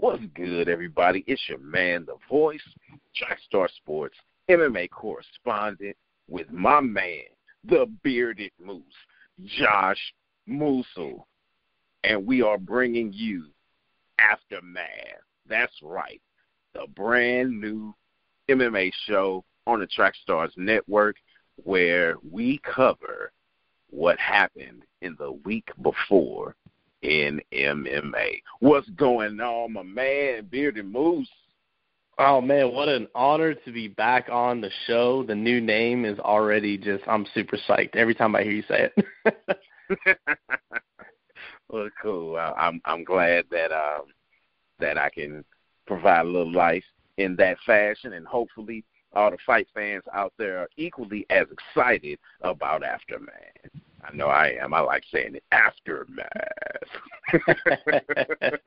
What's good, everybody? It's your man, the voice, Trackstar Sports MMA correspondent with my man, the bearded moose, Josh Musil. And we are bringing you Aftermath. That's right. The brand new MMA show on the Trackstars Network where we cover what happened in the week before in MMA. What's going on, my man, Bearded Moose? Oh man, what an honor to be back on the show. The new name is already just I'm super psyched every time I hear you say it. well, cool. I'm I'm glad that um that I can provide a little life in that fashion, and hopefully all the fight fans out there are equally as excited about Aftermath. I know I am. I like saying it aftermath.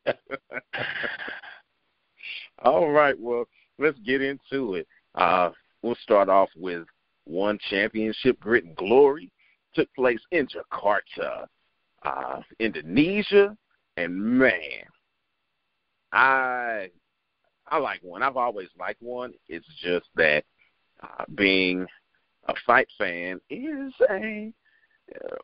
All right, well, let's get into it. Uh, we'll start off with one championship grit and glory took place in Jakarta, uh, Indonesia, and man, I I like one. I've always liked one. It's just that uh, being a fight fan is a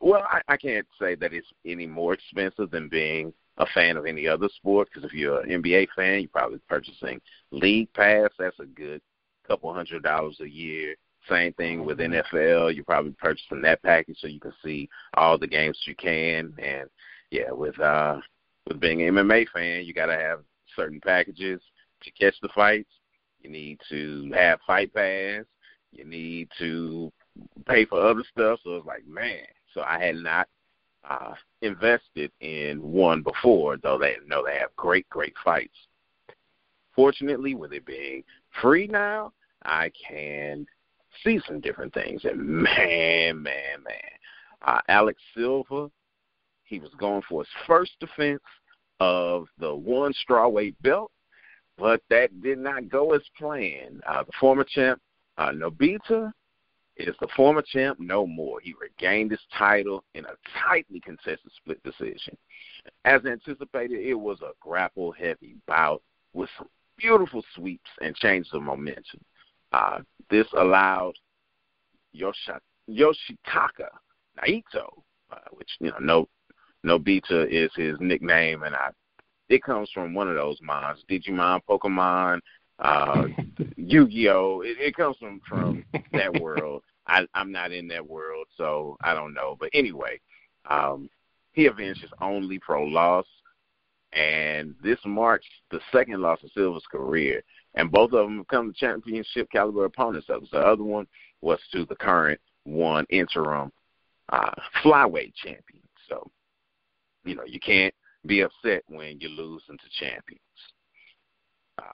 well, I, I can't say that it's any more expensive than being a fan of any other sport. Because if you're an NBA fan, you're probably purchasing League Pass. That's a good couple hundred dollars a year. Same thing with NFL. You're probably purchasing that package so you can see all the games you can. And yeah, with uh with being an MMA fan, you got to have certain packages to catch the fights. You need to have Fight Pass. You need to pay for other stuff. So it's like, man. So I had not uh, invested in one before, though they know they have great, great fights. Fortunately, with it being free now, I can see some different things. And man, man, man, uh, Alex Silva, he was going for his first defense of the one strawweight belt, but that did not go as planned. Uh, the former champ, uh, Nobita, is the former champ no more. He regained his title in a tightly contested split decision. As anticipated, it was a grapple heavy bout with some beautiful sweeps and changes of momentum. Uh, this allowed Yoshitaka Naito, uh, which you know, no Nobita is his nickname, and I it comes from one of those mons, Digimon, Pokemon, uh, Yu-Gi-Oh. It, it comes from from that world. I, I'm not in that world, so I don't know. But anyway, um, he avenged his only pro loss, and this marks the second loss of Silva's career. And both of them have come to championship caliber opponents. So the other one was to the current one interim uh, flyweight champion. So, you know, you can't be upset when you're losing to champions.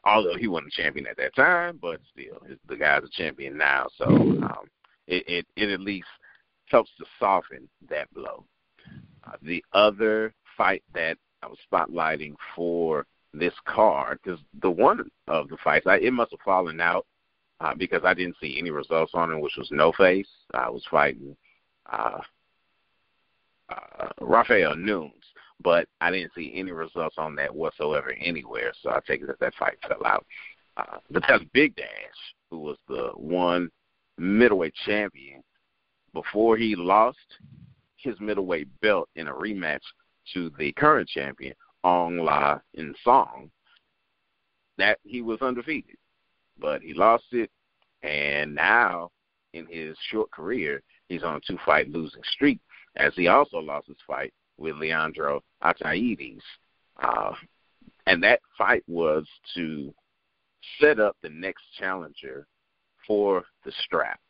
Although he wasn't a champion at that time, but still, the guy's a champion now. So um, it, it, it at least helps to soften that blow. Uh, the other fight that I was spotlighting for this card, because the one of the fights, I, it must have fallen out uh, because I didn't see any results on it, which was no face. I was fighting uh, uh, Rafael Nunes, but I didn't see any results on that whatsoever anywhere. So I take it that that fight fell out. Uh, but that's Bigdash, who was the one middleweight champion before he lost his middleweight belt in a rematch to the current champion, Aung La N Sang, that he was undefeated. But he lost it, and now in his short career, he's on a two fight losing streak, as he also lost his fight with Leandro Ataides. Uh, and that fight was to set up the next challenger for the strap.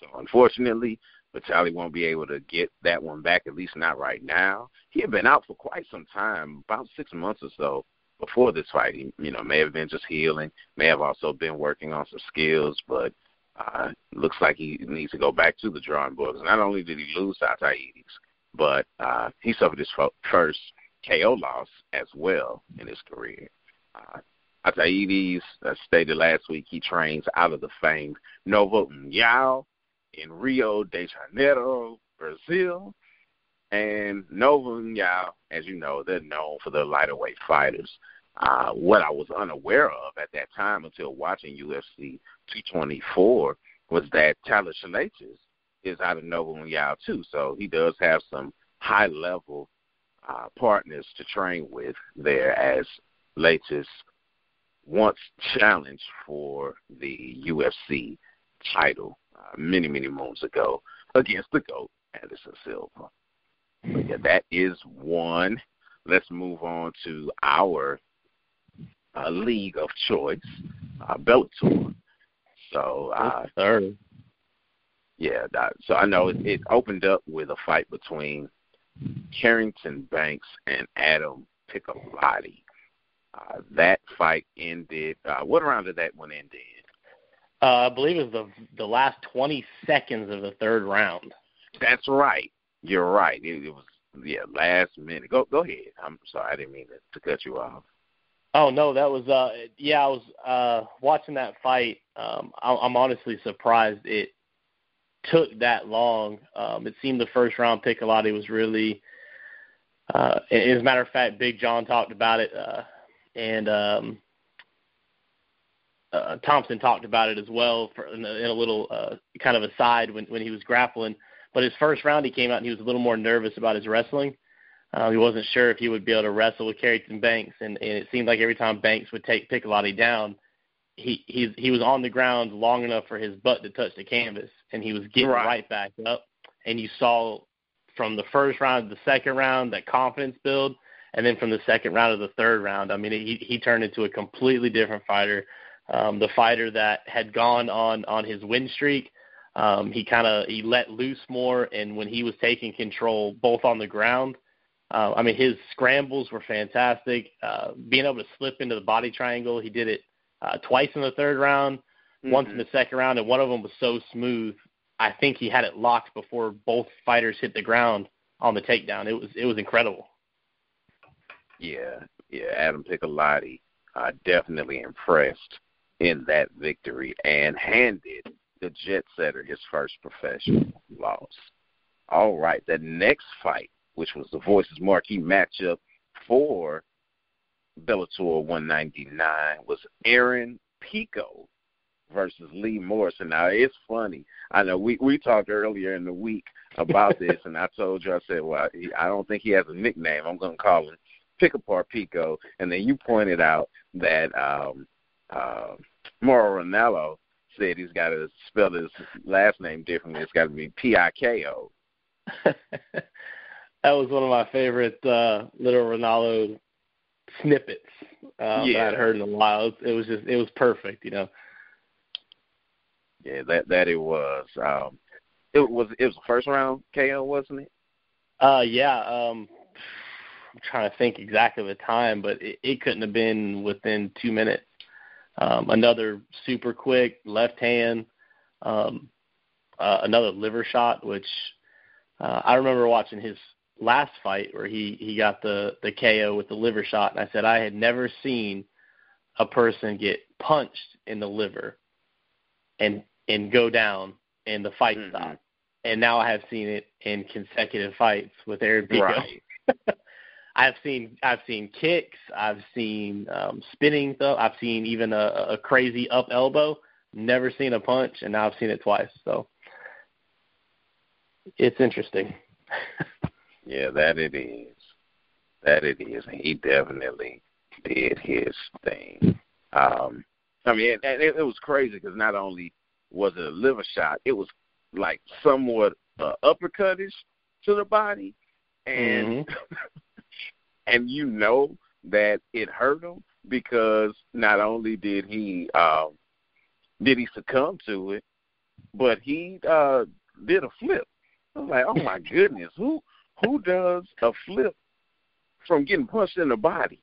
So unfortunately, Vitaly won't be able to get that one back, at least not right now. He had been out for quite some time, about six months or so before this fight. He, you know, may have been just healing, may have also been working on some skills, but uh, looks like he needs to go back to the drawing board. Not only did he lose to Ataides, but uh, he suffered his first KO loss as well in his career. Uh, Ataides uh, stated last week he trains out of the famed Nova União in Rio de Janeiro, Brazil. And Nova União, as you know, they're known for their lighter weight fighters. uh, what I was unaware of at that time until watching UFC 224 was that Thales Leites is out of Nova União too, so he does have some high level uh, partners to train with there as Leites once challenged for the UFC title uh, many, many moons ago against the GOAT, Anderson Silva. But yeah, that is one. Let's move on to our uh, league of choice, uh, Bellator. So, uh, third. Yeah, that, so I know it, it opened up with a fight between Carrington Banks and Adam Piccolotti. Uh, that fight ended. Uh, what round did that one end in? Uh, I believe it was the the last 20 seconds of the third round. That's right. You're right. It, it was yeah, last minute. Go go ahead. I'm sorry, I didn't mean to, to cut you off. Oh no, that was uh yeah, I was uh watching that fight. Um I I'm honestly surprised it took that long. Um it seemed the first round Piccolotti was really uh as a matter of fact Big John talked about it uh and um uh, Thompson talked about it as well for in a, in a little uh, kind of aside when when he was grappling. But his first round, he came out and he was a little more nervous about his wrestling. Uh, he wasn't sure if he would be able to wrestle with Carrington Banks, and, and it seemed like every time Banks would take Piccolotti down, he he he was on the ground long enough for his butt to touch the canvas, and he was getting right, right back up. And you saw from the first round to the second round that confidence build, and then from the second round to the third round, I mean, he he turned into a completely different fighter. Um, the fighter that had gone on on his win streak um, he kind of he let loose more, and when he was taking control, both on the ground, uh, I mean his scrambles were fantastic. Uh, being able to slip into the body triangle, he did it uh, twice in the third round, mm-hmm. once in the second round, and one of them was so smooth. I think he had it locked before both fighters hit the ground on the takedown. It was it was incredible. Yeah, yeah. Adam Piccolotti uh, definitely impressed in that victory and handed the Jet Setter his first professional loss. All right, the next fight, which was the Voices marquee matchup for Bellator 199, was Aaron Pico versus Lee Morrison. Now it's funny. I know we we talked earlier in the week about this, and I told you I said, well, I don't think he has a nickname. I'm going to call him Pick Apart Pico, and then you pointed out that um, uh, Mauro Ranallo said he's got to spell his last name differently. It's got to be P I K O. that was one of my favorite uh, little Ranallo snippets uh, yeah. that I'd heard in a while. It was just it was perfect, you know. Yeah, that that it was. Um, it was it was the first round KO, wasn't it? Uh, yeah. Um, I'm trying to think exactly the time, but it, it couldn't have been within two minutes. Um, another super quick left hand, um, uh, another liver shot, which uh, I remember watching his last fight where he he got the the KO with the liver shot, and I said I had never seen a person get punched in the liver and and go down and the fight mm-hmm. stop. And now I have seen it in consecutive fights with Aaron Pico. Right. I've seen I've seen kicks, I've seen um, spinning stuff, I've seen even a, a crazy up elbow. Never seen a punch, and now I've seen it twice. So it's interesting. Yeah, that it is. That it is, and he definitely did his thing. Um, I mean, it, it, it was crazy because not only was it a liver shot, it was like somewhat uh, uppercutish to the body, and mm-hmm. and you know that it hurt him because not only did he um, did he succumb to it, but he uh, did a flip. I was like, oh my goodness, who who does a flip from getting punched in the body?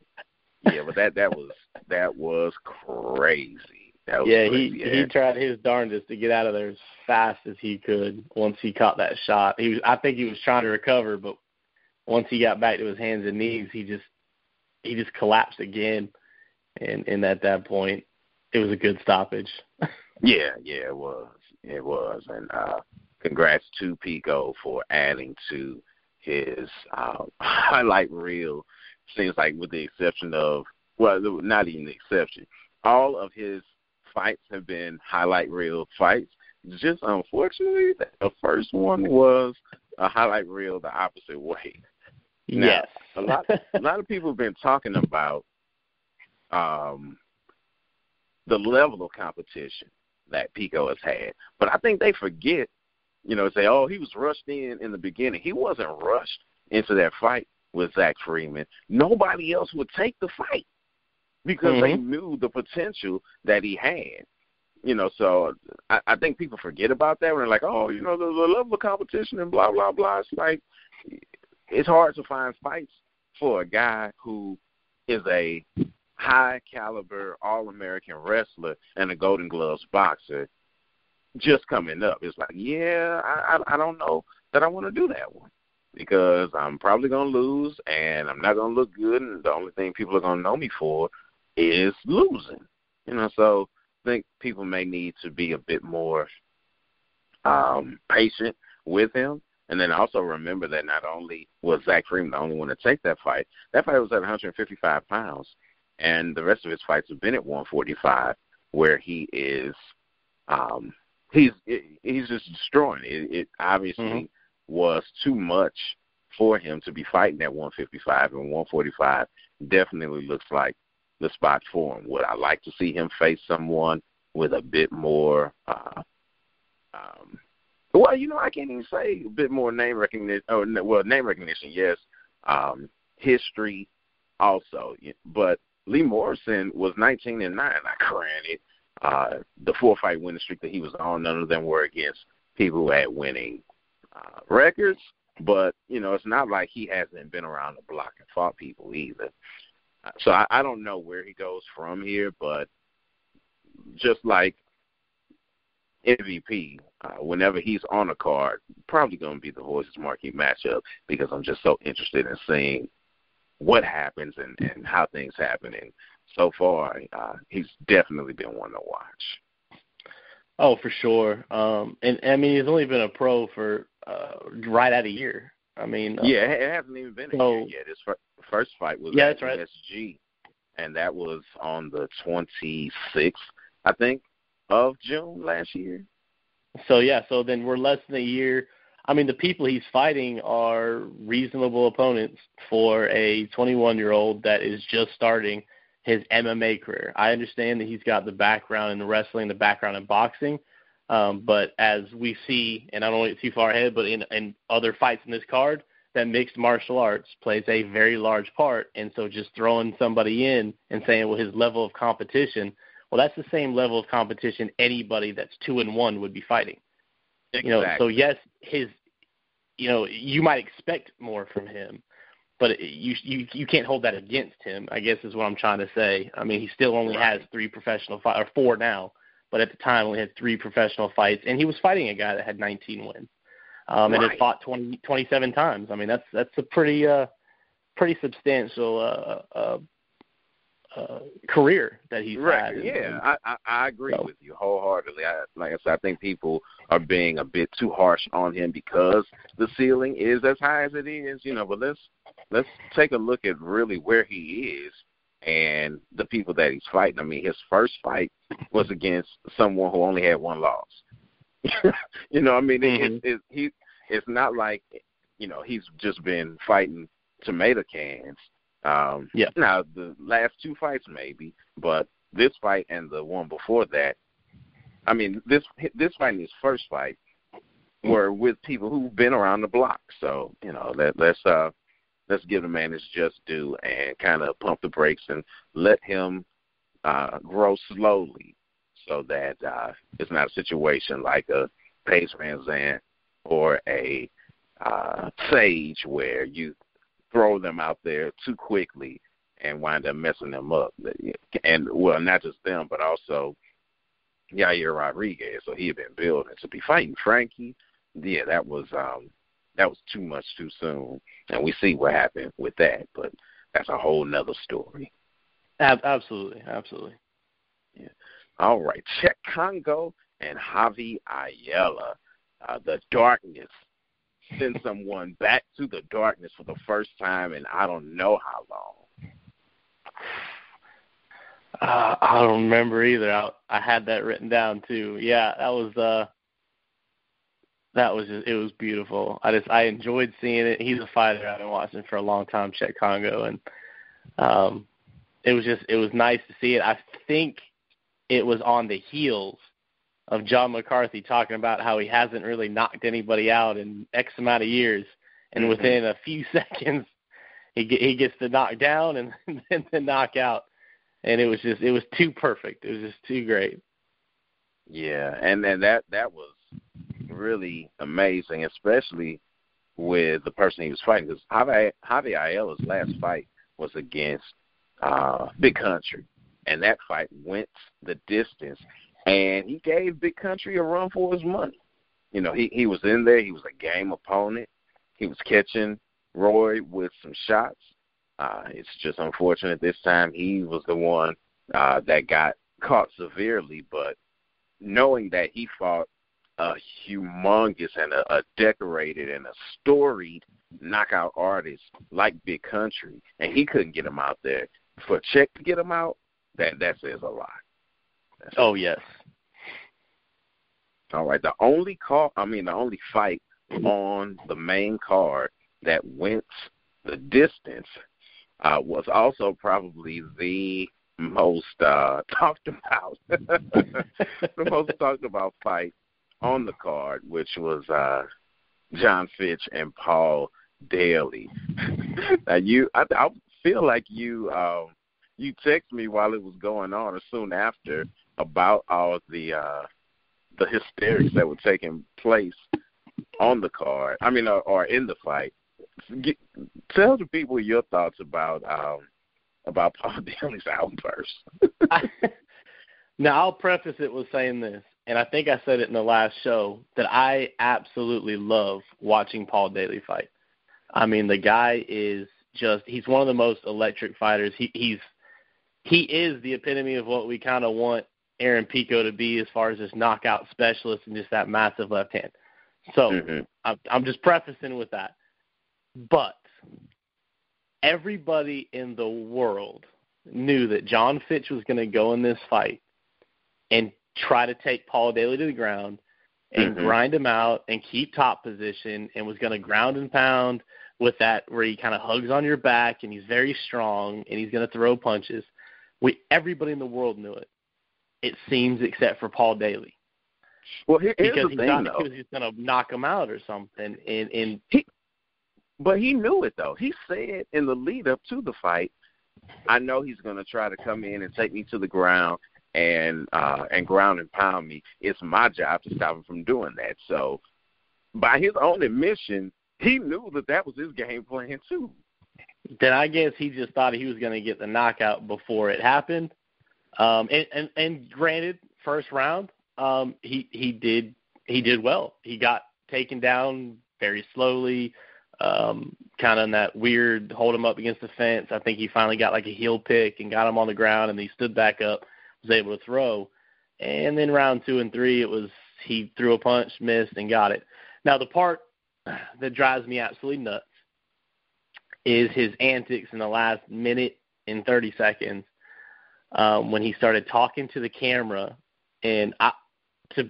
Yeah, but that that was that was crazy. That was yeah, crazy. he yeah. he tried his darndest to get out of there as fast as he could once he caught that shot. He was I think he was trying to recover, but once he got back to his hands and knees, he just he just collapsed again, and and at that point, it was a good stoppage. yeah, yeah, it was, it was, and uh, congrats to Pico for adding to his uh, highlight reel. Seems like, with the exception of well, not even the exception. All of his fights have been highlight reel fights. Just unfortunately, the first one was a highlight reel the opposite way. Now, yes. a lot a lot of people have been talking about um the level of competition that Pico has had. But I think they forget, you know, say, oh, he was rushed in in the beginning. He wasn't rushed into that fight with Zach Freeman. Nobody else would take the fight because mm-hmm. they knew the potential that he had. You know, so I, I think people forget about that when they're like, oh, you know, the, the level of competition and blah blah blah. It's like it's hard to find fights for a guy who is a high caliber All American wrestler and a Golden Gloves boxer just coming up. It's like, yeah, I I, I don't know that I want to do that one because I'm probably gonna lose and I'm not gonna look good, and the only thing people are gonna know me for is losing. You know, so I think people may need to be a bit more um patient with him. And then also remember that not only was Zach Freeman the only one to take that fight, that fight was at 155 pounds and the rest of his fights have been at 145, where he is, um, he's he's just destroying. It, it obviously mm-hmm. was too much for him to be fighting at 155 and 145. Definitely looks like the spot for him. Would I like to see him face someone with a bit more? Uh, um, well, you know, I can't even say a bit more name recognition. Oh, well, name recognition, yes. Um, history, also, but Lee Morrison was 19 and nine. Now, granted, uh, the four fight winning streak that he was on, none of them were against people who had winning uh, records. But you know, it's not like he hasn't been around the block and fought people either. Uh, so I, I don't know where he goes from here, but just like MVP, uh, whenever he's on a card, probably going to be the Voices marquee matchup because I'm just so interested in seeing what happens and, and how things happen. And so far, uh, he's definitely been one to watch. Oh, for sure. Um, and I mean, he's only been a pro for uh, right at a year. I mean, uh, yeah, it hasn't even been a so, year yet. His fir- first fight was yeah, at right. SG, and that was on the 26th, I think, of June last year. So yeah, so then we're less than a year I mean, the people he's fighting are reasonable opponents for a 21 year old that is just starting his MMA career. I understand that he's got the background in wrestling, the background in boxing, um, but as we see, and I don't want to get too far ahead, but in, in other fights in this card, that mixed martial arts plays a very large part. And so just throwing somebody in and saying, well, his level of competition, well, that's the same level of competition anybody that's two and one would be fighting. Exactly. You know, so yes, his, you know, you might expect more from him, but you you you can't hold that against him. I guess is what I'm trying to say. I mean, he still only right. has three professional fight or four now, but at the time only had three professional fights, and he was fighting a guy that had 19 wins, um, right. and had fought 20 27 times. I mean, that's that's a pretty uh pretty substantial uh, uh uh, career that he's right. had. Yeah, I, I I agree so. with you wholeheartedly. I, like I said, I think people are being a bit too harsh on him because the ceiling is as high as it is. You know, but let's let's take a look at really where he is and the people that he's fighting. I mean, his first fight was against someone who only had one loss. you know, I mean, mm-hmm. it, it, it, he it's not like you know he's just been fighting tomato cans um, yeah. Now the last two fights maybe, but this fight and the one before that, I mean this this fight and his first fight were with people who've been around the block. So you know let let's uh let's give the man his just due and kind of pump the brakes and let him uh grow slowly, so that uh it's not a situation like a Paige VanZant or a uh Sage where you throw them out there too quickly and wind up messing them up. And well, not just them, but also Yair Rodriguez. So he had been building to be fighting Frankie. Yeah, that was um that was too much too soon, and we see what happened with that. But that's a whole nother story. Absolutely, absolutely. Yeah. All right, Cheick Kongo and Javi Ayala. Uh, the darkness send someone back to the darkness for the first time and I don't know how long. Uh, I don't remember either. I, I had that written down too. Yeah, that was uh that was just, it was beautiful. I just I enjoyed seeing it. He's a fighter I've been watching for a long time, Cheick Kongo, and um, it was just it was nice to see it. I think it was on the heels of John McCarthy talking about how he hasn't really knocked anybody out in X amount of years, and mm-hmm. within a few seconds, he he gets to knock down and then the knock out, and it was just it was too perfect. It was just too great. Yeah, and then that that was really amazing, especially with the person he was fighting. Because Javi, Javi Ayala's last fight was against uh, Big Country, and that fight went the distance. And he gave Big Country a run for his money. You know, he he was in there. He was a game opponent. He was catching Roy with some shots. Uh, it's just unfortunate this time he was the one uh, that got caught severely. But knowing that he fought a humongous and a, a decorated and a storied knockout artist like Big Country, and he couldn't get him out there. For Cheick to get him out, that that says a lot. That's oh yes. All right. The only call, I mean, the only fight on the main card that went the distance uh, was also probably the most uh, talked about, the most talked about fight on the card, which was uh, John Fitch and Paul Daley. now you, I, I feel like you, um, you text me while it was going on, or soon after, about all the uh, the hysterics that were taking place on the card. I mean, or, or in the fight. Get, tell the people your thoughts about um, about Paul Daley's outburst. now, I'll preface it with saying this and I think I said it in the last show that I absolutely love watching Paul Daley fight. I mean, the guy is just he's one of the most electric fighters. He he's he is the epitome of what we kind of want Aaron Pico to be as far as this knockout specialist and just that massive left hand. So mm-hmm. I'm, I'm just prefacing with that. But everybody in the world knew that John Fitch was going to go in this fight and try to take Paul Daley to the ground and mm-hmm. grind him out and keep top position and was going to ground and pound with that where he kind of hugs on your back and he's very strong and he's going to throw punches. We everybody in the world knew it. It seems except for Paul Daley. Well, here, here's because the thing, though. he was going to knock him out or something. And and he, but he knew it though. He said in the lead up to the fight, I know he's going to try to come in and take me to the ground and uh, and ground and pound me. It's my job to stop him from doing that. So, by his own admission, he knew that that was his game plan too. Then I guess he just thought he was going to get the knockout before it happened. Um, and, and and granted, first round, um, he he did he did well. He got taken down very slowly, um, kind of in that weird hold him up against the fence. I think he finally got like a heel pick and got him on the ground, and he stood back up was able to throw. And then round two and three, it was he threw a punch, missed, and got it. Now the part that drives me absolutely nuts is his antics in the last minute and 30 seconds um, when he started talking to the camera. And I, to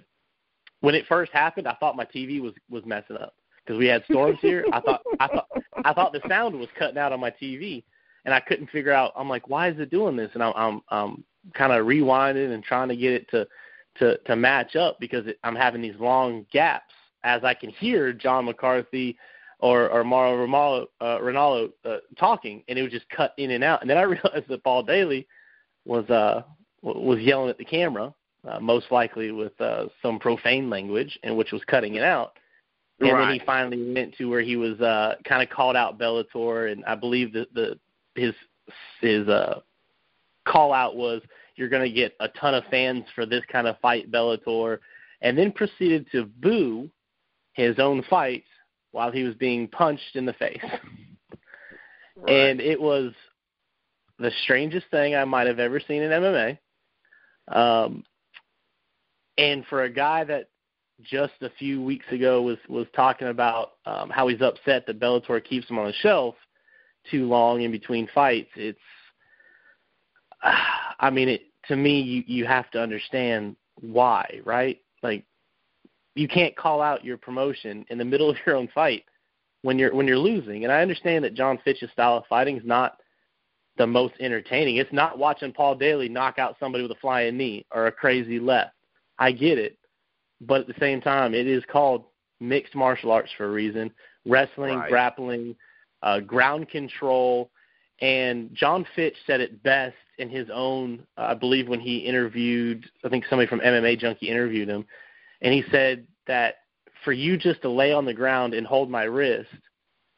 when it first happened, I thought my TV was was messing up because we had storms here. I thought I thought I thought the sound was cutting out on my TV, and I couldn't figure out. I'm like, why is it doing this? And I'm I'm, I'm kind of rewinding and trying to get it to to to match up because it, I'm having these long gaps as I can hear John McCarthy or or Mauro Ranallo, uh, Ranallo uh, talking, and it would just cut in and out. And then I realized that Paul Daley was uh was yelling at the camera, uh, most likely with uh, some profane language, and which was cutting it out. And right. then he finally went to where he was uh, kind of called out Bellator, and I believe that the his his uh, call out was you're going to get a ton of fans for this kind of fight, Bellator, and then proceeded to boo his own fight while he was being punched in the face. Right. And it was the strangest thing I might have ever seen in MMA. Um, and for a guy that just a few weeks ago was was talking about um, how he's upset that Bellator keeps him on the shelf too long in between fights, it's I mean, it to me, you you have to understand why, right? Like, you can't call out your promotion in the middle of your own fight when you're when you're losing. And I understand that John Fitch's style of fighting is not the most entertaining. It's not watching Paul Daley knock out somebody with a flying knee or a crazy left. I get it, but at the same time, it is called mixed martial arts for a reason. Wrestling, right. grappling, uh, ground control, and John Fitch said it best in his own. I believe when he interviewed, I think somebody from MMA Junkie interviewed him, and he said that for you just to lay on the ground and hold my wrist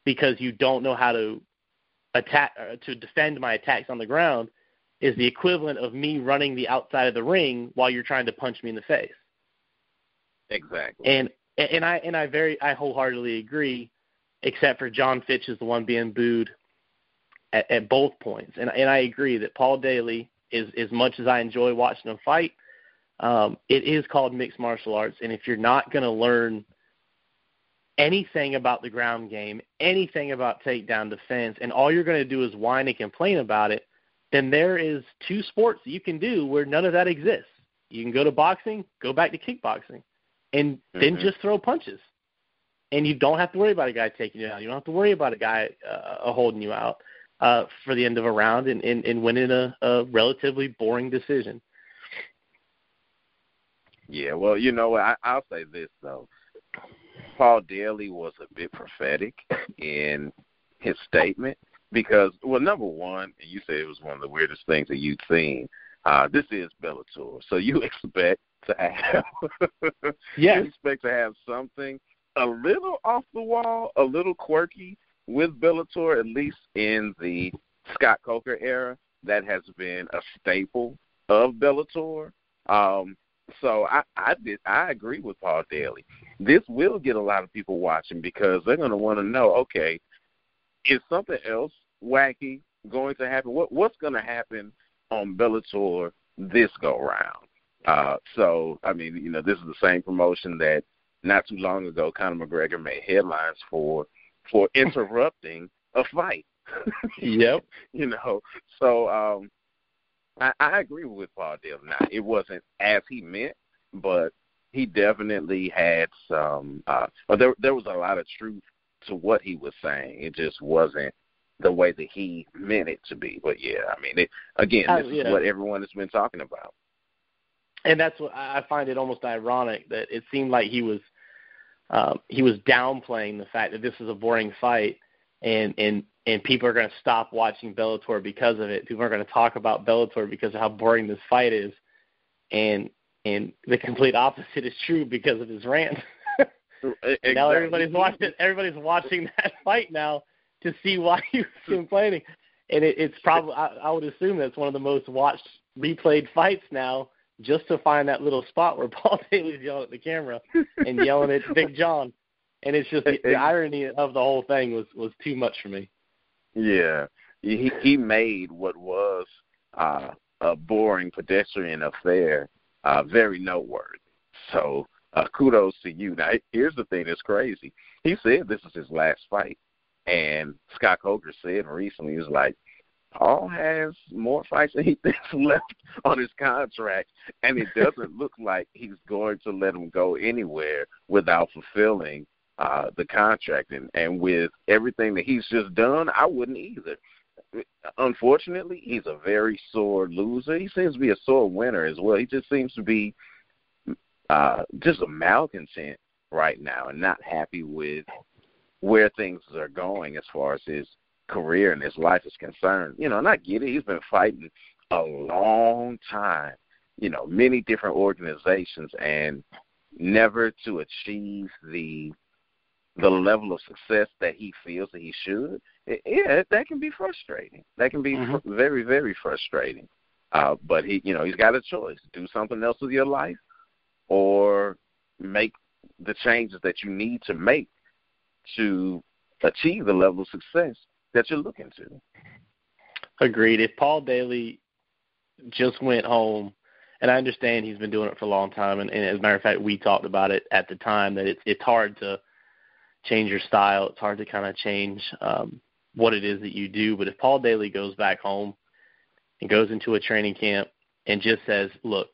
because you don't know how to attack uh, to defend my attacks on the ground is the equivalent of me running the outside of the ring while you're trying to punch me in the face. Exactly. And and I and I very I wholeheartedly agree, except for John Fitch is the one being booed at, at both points. And and I agree that Paul Daley is as much as I enjoy watching him fight, um, it is called mixed martial arts. And if you're not going to learn anything about the ground game, anything about takedown defense, and all you're going to do is whine and complain about it, then there is two sports you can do where none of that exists. You can go to boxing, go back to kickboxing, and mm-hmm. then just throw punches. And you don't have to worry about a guy taking you out. You don't have to worry about a guy uh, holding you out uh, for the end of a round and, and, and winning a, a relatively boring decision. Yeah, well, you know, I, I'll say this though. Paul Daley was a bit prophetic in his statement because, well, number one, and you said it was one of the weirdest things that you'd seen. Uh, this is Bellator, so you expect to have, yes. you expect to have something a little off the wall, a little quirky with Bellator, at least in the Scott Coker era. That has been a staple of Bellator. Um, so I, I did I agree with Paul Daley. This will get a lot of people watching because they're going to want to know. Okay, is something else wacky going to happen? What what's going to happen on Bellator this go round? Uh, so I mean, you know, this is the same promotion that not too long ago Conor McGregor made headlines for for interrupting a fight. yep. you know, so um I, I agree with Paul Daley. Now, it wasn't as he meant, but he definitely had some. uh But there, there was a lot of truth to what he was saying. It just wasn't the way that he meant it to be. But yeah, I mean, it, again, this uh, yeah. is what everyone has been talking about. And that's what I find it almost ironic that it seemed like he was um, he was downplaying the fact that this is a boring fight, and and and people are going to stop watching Bellator because of it. People are going to talk about Bellator because of how boring this fight is, and and the complete opposite is true because of his rant. exactly. Now everybody's watching. Everybody's watching that fight now to see why he was complaining, and it, it's probably I, I would assume that's one of the most watched, replayed fights now, just to find that little spot where Paul Daley's yelling at the camera and yelling at Big John, and it's just the, the irony of the whole thing was was too much for me. Yeah, he he made what was uh, a boring pedestrian affair uh, very noteworthy. So uh, kudos to you. Now here's the thing that's crazy. He said this is his last fight, and Scott Coker said recently he was like, Paul has more fights than he thinks left on his contract, and it doesn't look like he's going to let him go anywhere without fulfilling uh, the contract. And, and with everything that he's just done, I wouldn't either. Unfortunately, he's a very sore loser. He seems to be a sore winner as well. He just seems to be uh, just a malcontent right now and not happy with where things are going as far as his career and his life is concerned. You know, and I get it. He's been fighting a long time, you know, many different organizations and never to achieve the the level of success that he feels that he should, it, yeah, that can be frustrating. That can be mm-hmm. fr- very, very frustrating. Uh, but he, you know, he's got a choice: do something else with your life, or make the changes that you need to make to achieve the level of success that you're looking to. Agreed. If Paul Daley just went home, and I understand he's been doing it for a long time, and, and as a matter of fact, we talked about it at the time that it's it's hard to change your style. It's hard to kind of change um, what it is that you do. But if Paul Daley goes back home and goes into a training camp and just says, "Look,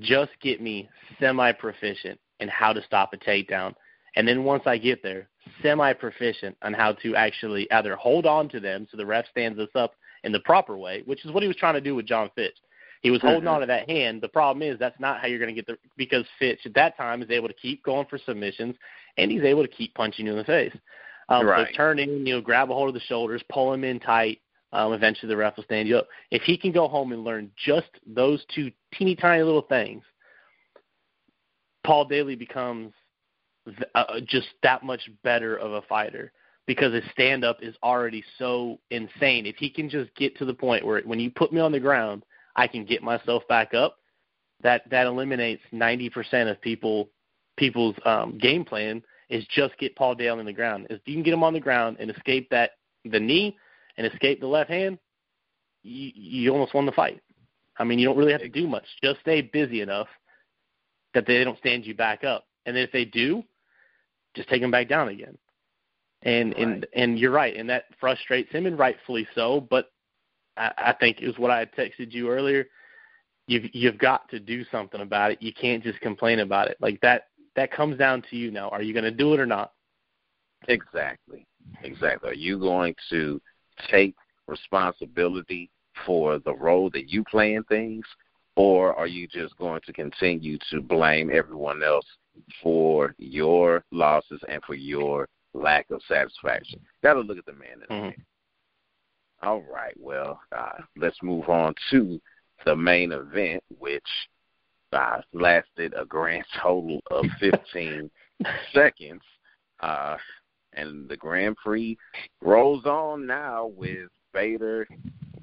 just get me semi proficient in how to stop a takedown, and then once I get there, semi proficient on how to actually either hold on to them so the ref stands us up in the proper way, which is what he was trying to do with John Fitch. He was holding mm-hmm. on to that hand. The problem is that's not how you're going to get the because Fitch at that time is able to keep going for submissions and he's able to keep punching you in the face. Um, right. So turn in, you know, grab a hold of the shoulders, pull him in tight. Um, eventually, the ref will stand you up. If he can go home and learn just those two teeny tiny little things, Paul Daley becomes uh, just that much better of a fighter because his stand up is already so insane. If he can just get to the point where when you put me on the ground, I can get myself back up, that that eliminates 90% of people people's um, game plan is just get Paul Dale on the ground. If you can get him on the ground and escape that the knee and escape the left hand, you, you almost won the fight. I mean, you don't really have to do much. Just stay busy enough that they don't stand you back up. And then if they do, just take them back down again. And right. and and you're right, and that frustrates him, and rightfully so. But I, I think is what I had texted you earlier. You've you've got to do something about it. You can't just complain about it. Like that that comes down to you now. Are you going to do it or not? Exactly. Exactly. Are you going to take responsibility for the role that you play in things, or are you just going to continue to blame everyone else for your losses and for your lack of satisfaction? Got to look at the man in the mm-hmm. All right. Well, uh, let's move on to the main event, which uh, lasted a grand total of 15 seconds. Uh, and the Grand Prix rolls on now with Bader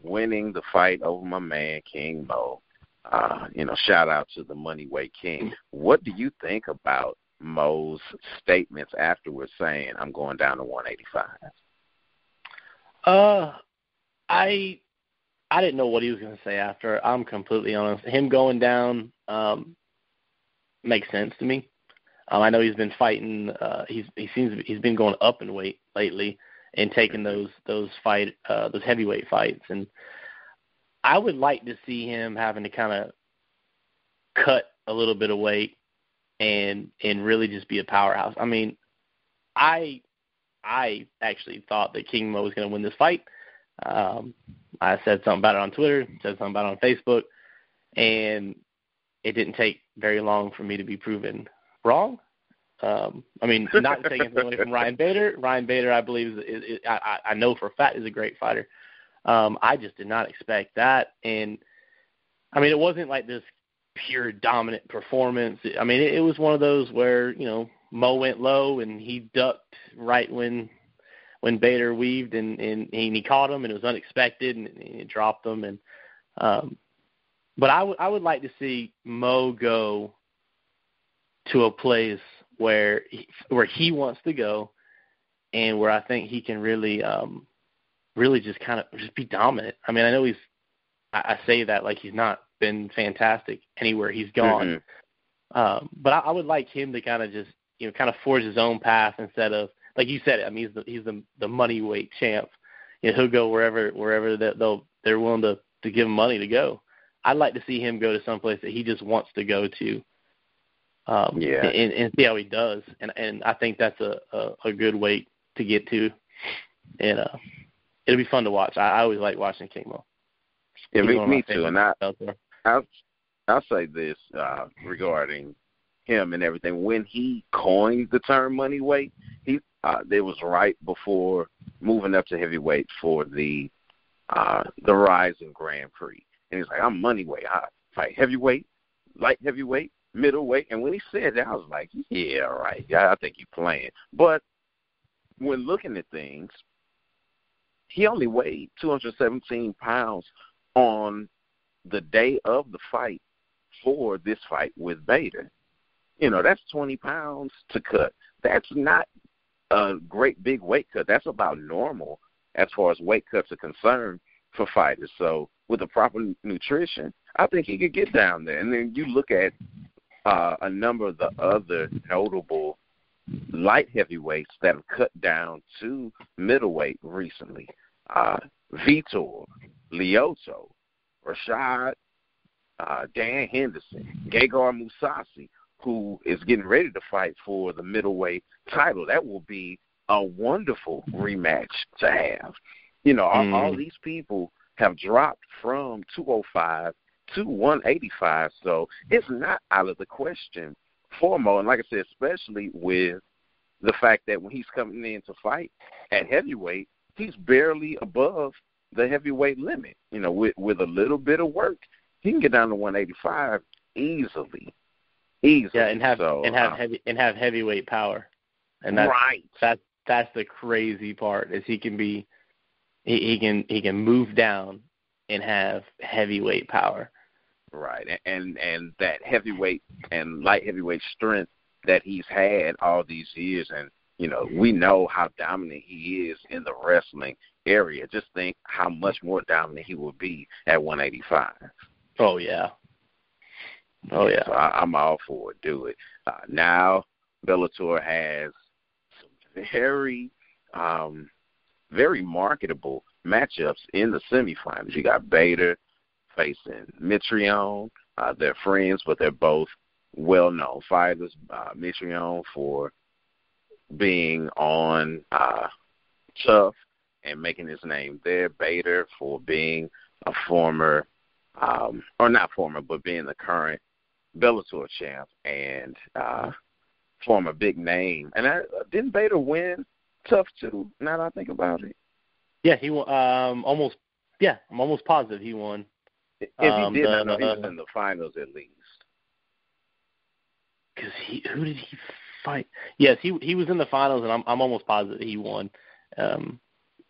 winning the fight over my man King Mo. Uh, you know, shout out to the Moneyweight King. What do you think about Mo's statements afterwards saying, I'm going down to 185? Uh, I I didn't know what he was going to say after. I'm completely honest. Him going down um, makes sense to me. Um, I know he's been fighting. Uh, he's he seems he's been going up in weight lately and taking those those fight uh, those heavyweight fights. And I would like to see him having to kind of cut a little bit of weight and and really just be a powerhouse. I mean, I I actually thought that King Mo was going to win this fight. Um, I said something about it on Twitter, said something about it on Facebook, and it didn't take very long for me to be proven wrong. Um, I mean, not taking anything away from Ryan Bader. Ryan Bader, I believe, is, is, is I, I know for a fact is a great fighter. Um, I just did not expect that, and I mean, it wasn't like this pure dominant performance. I mean, it, it was one of those where you know Mo went low and he ducked right when when Bader weaved and, and, and he caught him and it was unexpected and, and he dropped him and um but I would I would like to see Mo go to a place where he, where he wants to go and where I think he can really um really just kind of just be dominant. I mean, I know he's I, I say that like he's not been fantastic anywhere he's gone. Mm-hmm. Um but I, I would like him to kind of just you know kind of forge his own path instead of like you said, I mean, he's the he's the the money weight champ. You know, he'll go wherever wherever that they'll they're willing to to give him money to go. I'd like to see him go to some place that he just wants to go to. Um, yeah, and, and see how he does, and and I think that's a a, a good weight to get to, and uh, it'll be fun to watch. I, I always like watching King Mo. Yeah, me, me too. And I, I'll, I'll say this uh, regarding him and everything. When he coined the term money weight, he uh, it was right before moving up to heavyweight for the uh, the Rizin Grand Prix, and he's like, "I'm money weight. I fight heavyweight, light heavyweight, middleweight." And when he said that, I was like, "Yeah, right. Yeah, I think he's playing." But when looking at things, he only weighed 217 pounds on the day of the fight for this fight with Bader. You know, that's 20 pounds to cut. That's not a great big weight cut. That's about normal as far as weight cuts are concerned for fighters. So with the proper nutrition, I think he could get down there. And then you look at uh, a number of the other notable light heavyweights that have cut down to middleweight recently. Uh, Vitor, Lyoto, Rashad, uh, Dan Henderson, Gegard Mousasi, who is getting ready to fight for the middleweight title. That will be a wonderful rematch to have. You know, all, all these people have dropped from 205 to 185, so it's not out of the question for And like I said, especially with the fact that when he's coming in to fight at heavyweight, he's barely above the heavyweight limit. You know, with with a little bit of work, he can get down to 185 easily, easily. Yeah, and have so, and have uh, heavy and have heavyweight power, and that's right. that's that's the crazy part is he can be he, he can he can move down and have heavyweight power. Right, and and that heavyweight and light heavyweight strength that he's had all these years, and you know we know how dominant he is in the wrestling area. Just think how much more dominant he will be at 185. Oh yeah. Oh yeah. So I, I'm all for it. Do it uh, now. Bellator has some very, um, very marketable matchups in the semifinals. You got Bader facing Mitrione. Uh, they're friends, but they're both well-known fighters. Uh, Mitrione for being on uh, Tough and making his name there. Bader for being a former, um, or not former, but being the current Bellator champ and uh, former big name. And I, didn't Bader win Tough too? Now that I think about it. Yeah, he. Um, almost. Yeah, I'm almost positive he won. If Um, he did, I the- know he was in the finals at least. Because he who did he fight? Yes, he he was in the finals, and I'm I'm almost positive he won. Um,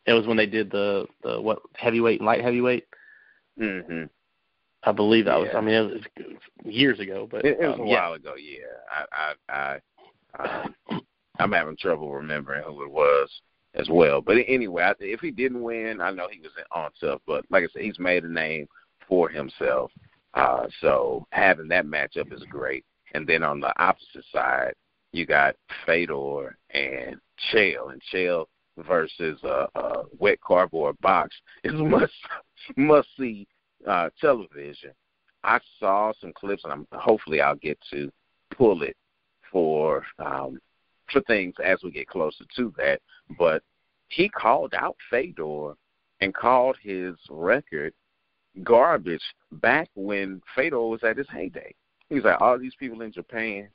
it was when they did the the what heavyweight and light heavyweight. hmm I believe that was. I mean, it was years ago, but It, it was um, a yeah. while ago. Yeah, I, I, I, um, I'm having trouble remembering who it was as well. But anyway, I, if he didn't win, I know he was on tough. But like I said, he's made a name for himself. Uh, so having that matchup is great. And then on the opposite side, you got Fedor and Chael, and Chael versus a, a wet cardboard box is must must see uh, television. I saw some clips, and I'm hopefully I'll get to pull it for um, for things as we get closer to that. But he called out Fedor and called his record garbage back when Fedor was at his heyday. He was like, all these people in Japan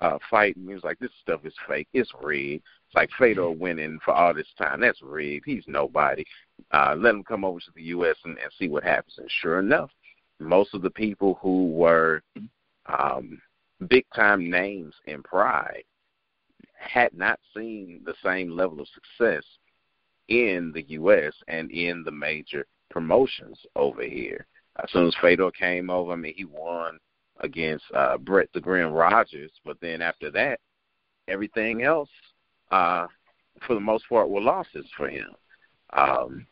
uh fighting. He was like, this stuff is fake. It's rigged. It's like Fedor winning for all this time. That's rigged. He's nobody. Uh, let him come over to the U.S. and, and see what happens. And sure enough, most of the people who were um, big time names in Pride had not seen the same level of success in the U.S. and in the major promotions over here. As soon as Fedor came over, I mean, he won against uh, Brett the Grim Rogers, but then after that, everything else, uh, for the most part, were losses for him. Um,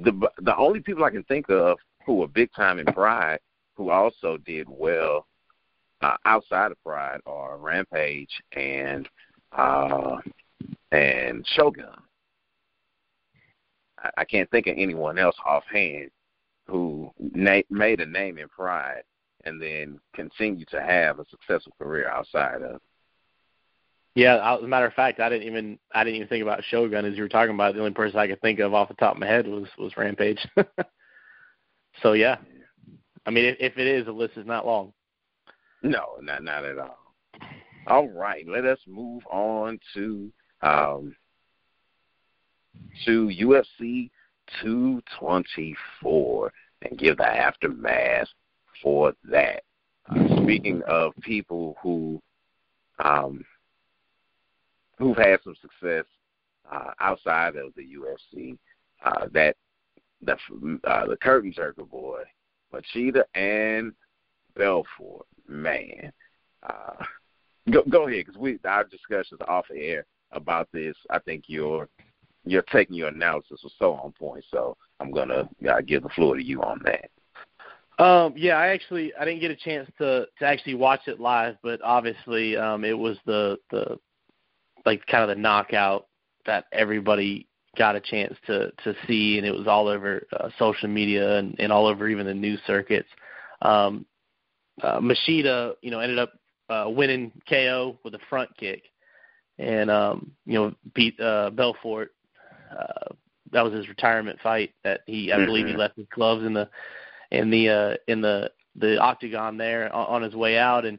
the the only people I can think of who were big time in Pride who also did well uh, outside of Pride are Rampage and uh, and Shogun. I, can't think of anyone else offhand who na- made a name in Pride and then continued to have a successful career outside of. Yeah, as a matter of fact, I didn't even I didn't even think about Shogun as you were talking about. The only person I could think of off the top of my head was was Rampage. so yeah, I mean, if, if it is, the list is not long. No, not not at all. All right, let us move on to um, to UFC 224 and give the aftermath for that. Uh, speaking of people who um, who've had some success uh, outside of the UFC, uh, that the uh, the curtain jerker boy, Machida and Belfort, man. Uh, go go ahead because we our discussions off the air about this. I think your your taking your analysis was so on point. So I'm gonna uh, give the floor to you on that. Um, yeah, I actually I didn't get a chance to to actually watch it live, but obviously um, it was the the like kind of the knockout that everybody got a chance to to see, and it was all over uh, social media and, and all over even the news circuits. Um, uh, Machida, you know, ended up uh, winning KO with a front kick, and um, you know beat uh, Belfort. Uh, that was his retirement fight. That he, I mm-hmm. believe, he left his gloves in the in the uh, in the the octagon there on, on his way out, and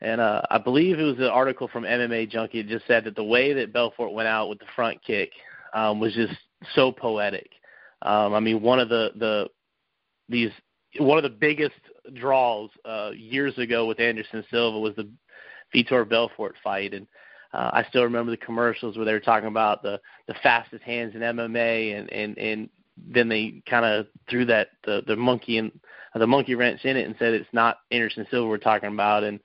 and uh, I believe it was an article from MMA Junkie that just said that the way that Belfort went out with the front kick um, was just so poetic. Um, I mean, one of the the these one of the biggest draws uh, years ago with Anderson Silva was the Vitor Belfort fight, and uh, I still remember the commercials where they were talking about the the fastest hands in MMA, and and and then they kind of threw that the the monkey and the monkey wrench in it and said it's not Anderson Silva we're talking about, and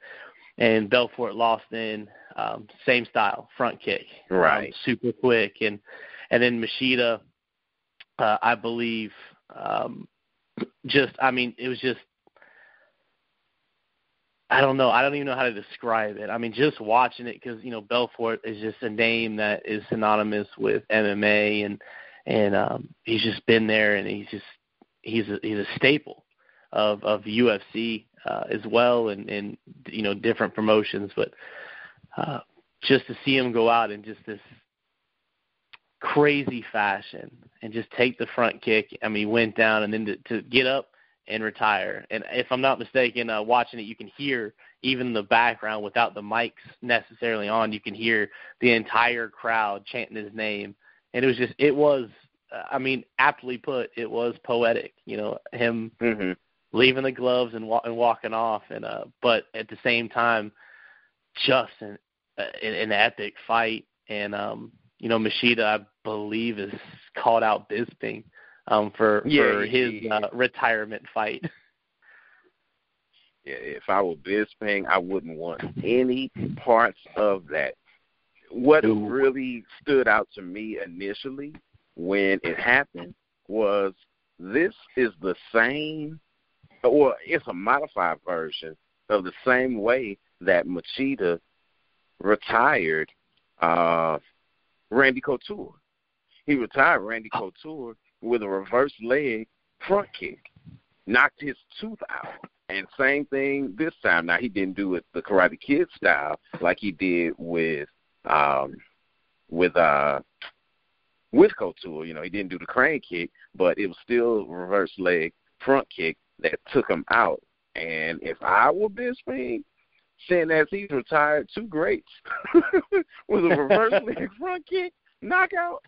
and Belfort lost in um, same style front kick, um, right, um, super quick, and and then Machida, uh, I believe, um, just I mean it was just I don't know. I don't even know how to describe it. I mean, just watching it because you know Belfort is just a name that is synonymous with MMA, and and um, he's just been there, and he's just he's a, he's a staple of of UFC uh, as well, and and you know different promotions. But uh, just to see him go out in just this crazy fashion and just take the front kick. I mean, he went down and then to, to get up and retire. And if I'm not mistaken, uh, watching it, you can hear even the background without the mics necessarily on. You can hear the entire crowd chanting his name, and it was just it was. Uh, I mean, aptly put, it was poetic. You know, him mm-hmm. leaving the gloves and, wa- and walking off, and uh, but at the same time, just an, an, an epic fight. And um, you know, Machida, I believe, is called out Bisping um, for yeah, for his yeah. uh, retirement fight. Yeah, if I were Bisping, I wouldn't want any parts of that. What Ooh. really stood out to me initially when it happened was this is the same, or it's a modified version of the same way that Machida retired uh, Randy Couture. He retired Randy Couture with a reverse leg front kick, knocked his tooth out. And same thing this time. Now he didn't do it the Karate Kid style like he did with um with uh with Couture. You know, he didn't do the crane kick, but it was still reverse leg front kick that took him out. And if I were Bisping, seeing as he's retired two greats with a reverse leg front kick knockout,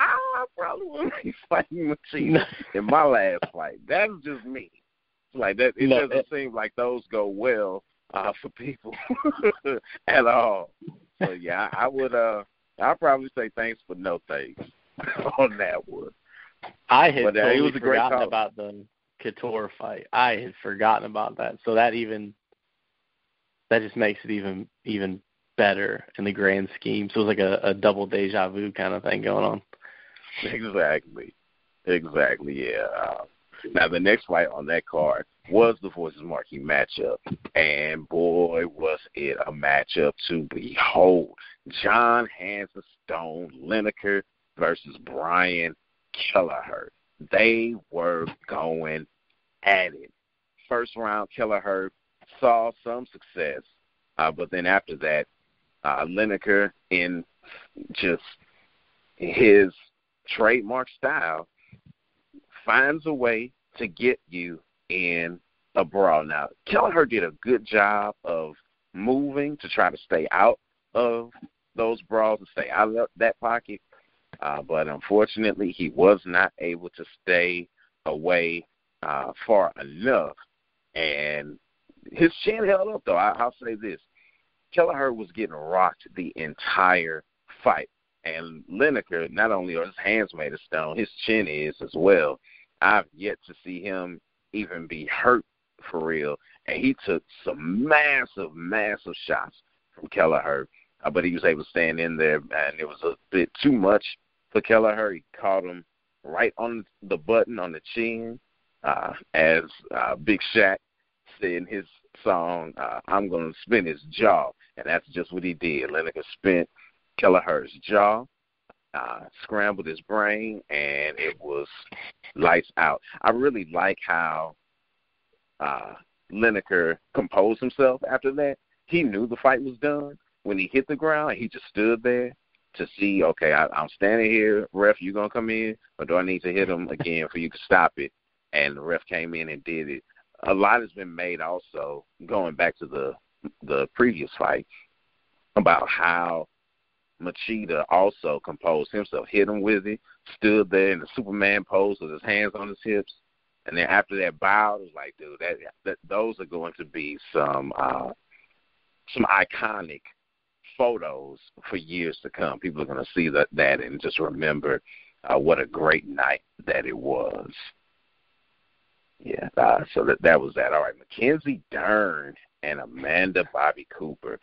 I probably wouldn't be fighting Machida in my last fight. That's just me. Like that, it no, doesn't seem like those go well uh, for people at all. So yeah, I, I would. uh I'd probably say thanks for no thanks on that one. I had but, uh, totally it was a great forgotten about the Couture fight. I had forgotten about that. So that even that just makes it even even better in the grand scheme. So it was like a, a double deja vu kind of thing going on. Exactly. Exactly, yeah. Uh, now, the next fight on that card was the Voices Marquee matchup, and boy, was it a matchup to behold. John Hands of Stone Lineker versus Brian Kelleher. They were going at it. First round, Kelleher saw some success, uh, but then after that, uh, Lineker, in just his trademark style, finds a way to get you in a brawl. Now, Kelleher did a good job of moving to try to stay out of those brawls and stay out of that pocket. Uh, but unfortunately, he was not able to stay away uh, far enough. And his chin held up, though. I, I'll say this Kelleher was getting rocked the entire fight. And Lineker, not only are his hands made of stone, his chin is as well. I've yet to see him even be hurt for real. And he took some massive, massive shots from Kelleher, uh, but he was able to stand in there, and it was a bit too much for Kelleher. He caught him right on the button on the chin, uh, as uh, Big Shaq said in his song, uh, I'm to spin his jaw. And that's just what he did. Lineker spent Kelleher's jaw. uh, scrambled his brain, and it was lights out. I really like how uh, Lineker composed himself after that. He knew the fight was done. When he hit the ground, he just stood there to see, okay, I, I'm standing here, ref, you gonna come in, or do I need to hit him again for you to stop it? And the ref came in and did it. A lot has been made also going back to the the previous fight about how Machida also composed himself, hit him with it, stood there in the Superman pose with his hands on his hips, and then after that bowed, was like, dude, that, that those are going to be some uh, some iconic photos for years to come. People are going to see that that and just remember uh, what a great night that it was. Yeah, uh, so that that was that. All right, Mackenzie Dern and Amanda Bobby Cooper.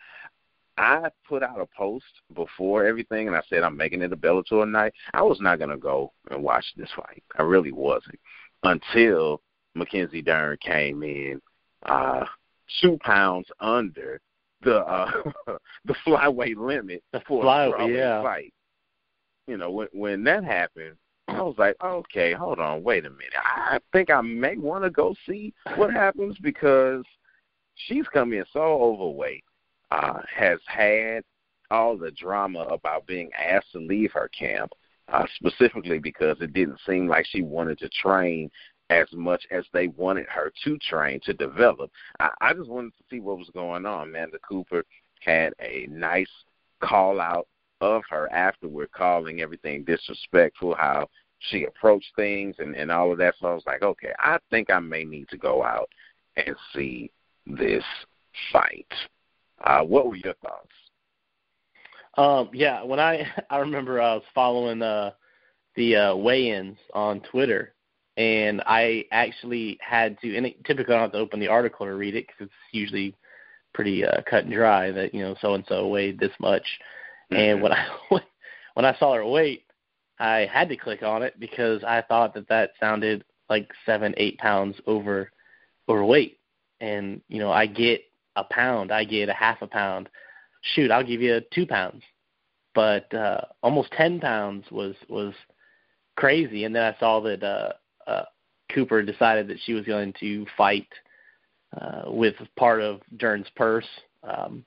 I put out a post before everything, and I said I'm making it a Bellator night. I was not gonna go and watch this fight. I really wasn't until Mackenzie Dern came in uh, two pounds under the uh, the flyweight limit the for fly, a yeah. fight. You know, when when that happened, I was like, okay, hold on, wait a minute. I think I may want to go see what happens because she's coming in so overweight, uh, has had all the drama about being asked to leave her camp, uh, specifically because it didn't seem like she wanted to train as much as they wanted her to train to develop. I, I just wanted to see what was going on. Amanda Cooper had a nice call out of her afterward, calling everything disrespectful, how she approached things and, and all of that. So I was like, okay, I think I may need to go out and see this fight. Uh, what were your thoughts? Um, yeah, when I I remember I was following uh, the uh, weigh-ins on Twitter, and I actually had to. And it, typically, I don't have to open the article to read it because it's usually pretty uh, cut and dry that you know so and so weighed this much. Mm-hmm. And when I when I saw her weight, I had to click on it because I thought that that sounded like seven, eight pounds over overweight. And you know, I get a pound, I get a half a pound. Shoot, I'll give you two pounds. But uh, almost ten pounds was was crazy. And then I saw that uh, uh, Cooper decided that she was going to fight uh, with part of Dern's purse. Um,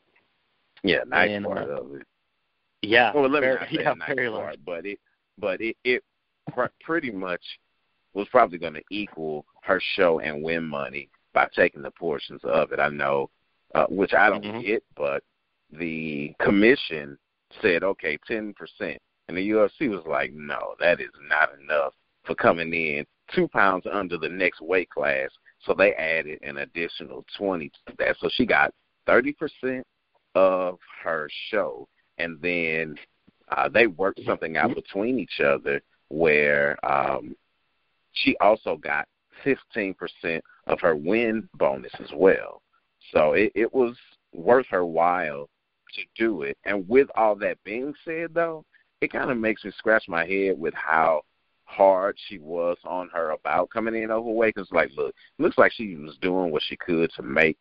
yeah, nice and, part uh, of it. Yeah, Well, let me very, not say yeah, nice very part, large. but it, but it, it pr- pretty much was probably going to equal her show and win money by taking the portions of it. I know, uh, which I don't Mhm. get, but the commission said okay, ten percent, and the UFC was like, no, that is not enough for coming in two pounds under the next weight class. So they added an additional twenty to that. So she got thirty percent of her show, and then uh, they worked something out between each other where um, she also got 15% of her win bonus as well. So it, it was worth her while to do it. And with all that being said, though, it kind of makes me scratch my head with how hard she was on her about coming in overweight. Because, like, look, looks like she was doing what she could to make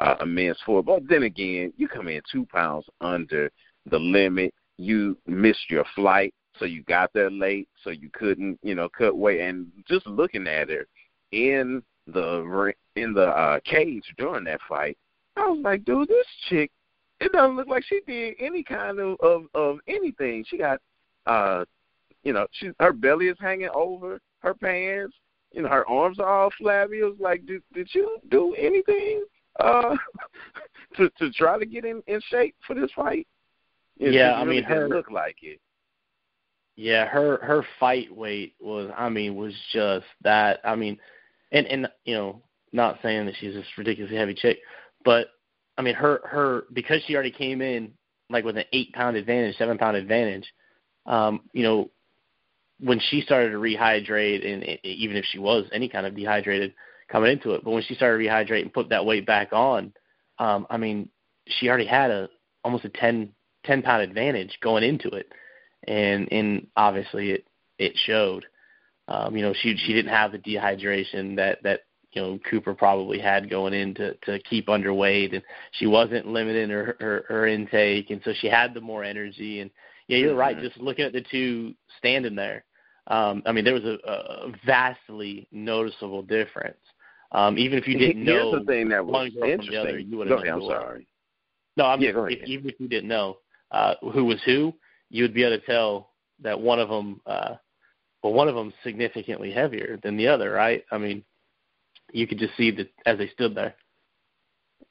uh, amends for it. But then again, you come in two pounds under the limit. You missed your flight, so you got there late, so you couldn't, you know, cut weight. And just looking at her in the in the uh, cage during that fight, I was like, dude, this chick, it doesn't look like she did any kind of of, of anything. She got, uh, you know, she her belly is hanging over her pants. You know, her arms are all flabby. It was like, did did you do anything uh to to try to get in in shape for this fight? It Yeah, I really mean, her- didn't look like it. Yeah, her her fight weight was I mean was just that I mean and and you know not saying that she's this ridiculously heavy chick, but I mean her her because she already came in like with an eight pound advantage, seven pound advantage. Um, you know, when she started to rehydrate, and and even if she was any kind of dehydrated coming into it, but when she started to rehydrate and put that weight back on, um, I mean, she already had a almost a ten ten pound advantage going into it, and and obviously it it showed. Um, you know, she she didn't have the dehydration that that you know Cooper probably had going in to to keep underweight, and she wasn't limiting her her, her intake, and so she had the more energy, and Yeah, you're right. Mhm. Just looking at the two standing there, um, I mean, there was a, a vastly noticeable difference. Um, even if you didn't Here's know the thing that was one girl from the other, you would have known. I'm who it was. sorry. No, I mean, Yeah, go if, even if you didn't know uh, who was who, you would be able to tell that one of them, uh, well, one of them significantly heavier than the other, right? I mean, you could just see that as they stood there.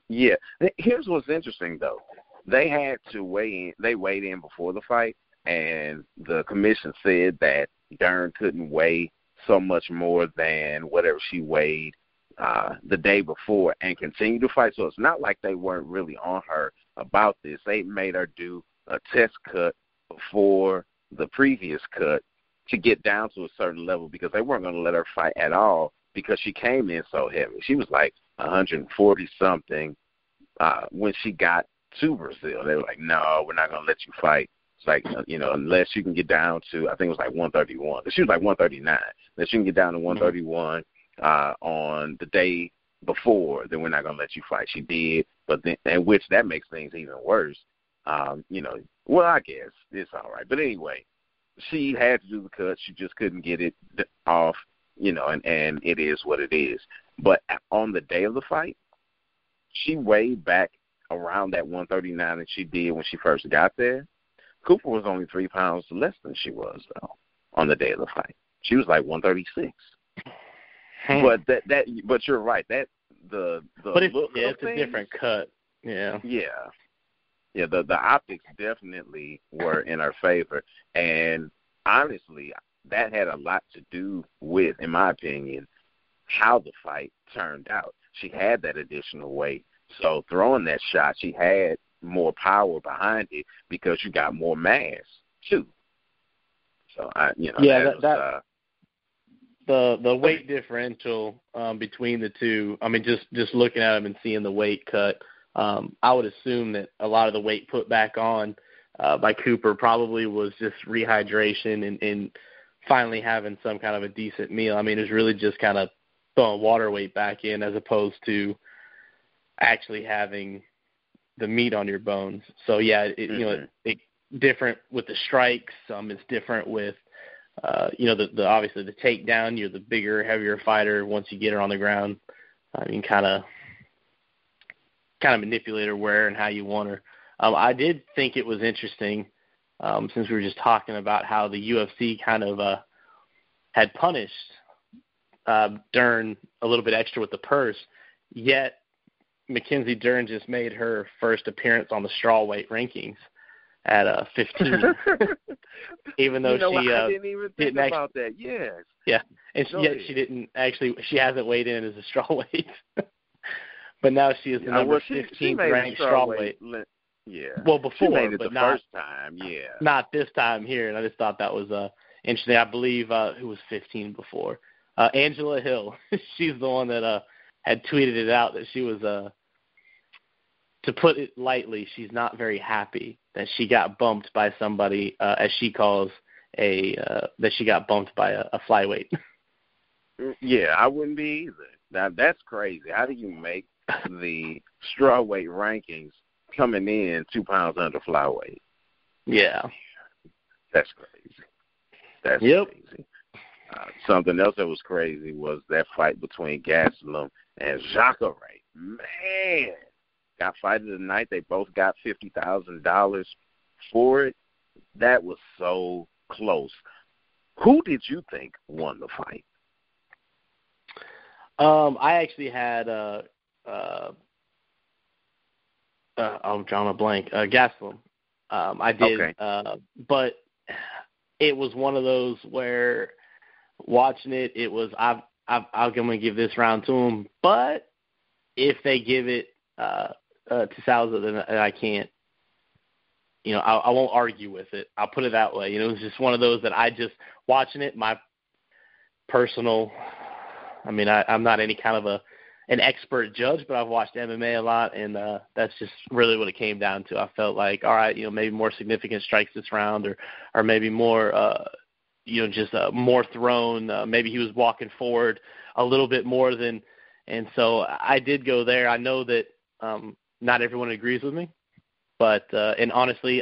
Yeah. Here's what's interesting though. They had to weigh in. They weighed in before the fight, and the commission said that Dern couldn't weigh so much more than whatever she weighed uh, the day before, and continue to fight. So it's not like they weren't really on her about this. They made her do a test cut before the previous cut to get down to a certain level because they weren't going to let her fight at all because she came in so heavy. She was like 140 something uh, when she got to Brazil. They were like, "No, we're not going to let you fight." It's like uh, you know, unless you can get down to I think it was like 131. She was like 139. Unless you can get down to 131 uh, on the day before, then we're not going to let you fight. She did, but then and which that makes things even worse. Um, you know, well, I guess it's all right. But anyway, she had to do the cut. She just couldn't get it off. You know, and and it is what it is. But on the day of the fight, she weighed back around that 139 that she did when she first got there. Cooper was only three pounds less than she was though on the day of the fight. She was like 136. Hmm. But that that but you're right. That the the but it's look yeah, it's a things, different cut. Yeah. Yeah. Yeah, the the optics definitely were in her favor. And honestly, that had a lot to do with, in my opinion, how the fight turned out. She had that additional weight. So throwing that shot, she had more power behind it because you got more mass too. So I you know, Yeah, that, that- was, that- uh the the weight differential um, between the two. I mean, just just looking at them and seeing the weight cut, um, I would assume that a lot of the weight put back on uh, by Cooper probably was just rehydration and, and finally having some kind of a decent meal. I mean, it's really just kind of throwing water weight back in as opposed to actually having the meat on your bones. So yeah, it, you know, Mhm. it, it different with the strikes. Um, it's different with uh, you know, the, the obviously the takedown. You're the bigger, heavier fighter. Once you get her on the ground, I mean, kind of, kind of manipulate her where and how you want her. Um, I did think it was interesting, um, since we were just talking about how the UFC kind of uh, had punished uh, Dern a little bit extra with the purse, yet Mackenzie Dern just made her first appearance on the strawweight rankings at uh, 15. even though you know, she what? uh, I didn't even think didn't about that. Yes. Yeah, and she, yet she didn't actually she hasn't weighed in as a strawweight. but now she is the Uh, number well, she, she 15th made ranked the strawweight. Yeah. Well, before, but the not first time. Yeah. not this time here, and I just thought that was uh interesting. I believe uh who was 15 before. Uh Angela Hill. She's the one that uh had tweeted it out that she was uh to put it lightly, she's not very happy that she got bumped by somebody uh as she calls a uh that she got bumped by a, a flyweight. Mm, Yeah, I wouldn't be either. Now that's crazy. How do you make the strawweight rankings coming in two pounds under flyweight? yeah. That's crazy. That's Yep. crazy. Uh, something else that was crazy was that fight between Gastelum and Jacare. Man, got fight of the night. They both got fifty thousand dollars for it. That was so close. Who did you think won the fight? Um, I actually had uh uh, uh I'm drawing a blank. Uh Gastelum. Um I did Okay. uh but it was one of those where watching it it was I've I've I'm gonna give this round to him, but if they give it uh uh to Souza then I can't you know, I, I won't argue with it. I'll put it that way. You know, it was just one of those that I just watching it, my personal I mean, I, I'm not any kind of a an expert judge, but I've watched MMA a lot, and uh, that's just really what it came down to. I felt like, all right, you know, maybe more significant strikes this round, or or maybe more, uh, you know, just uh, more thrown. Uh, maybe he was walking forward a little bit more than, and so I did go there. I know that um, not everyone agrees with me, but uh, and honestly,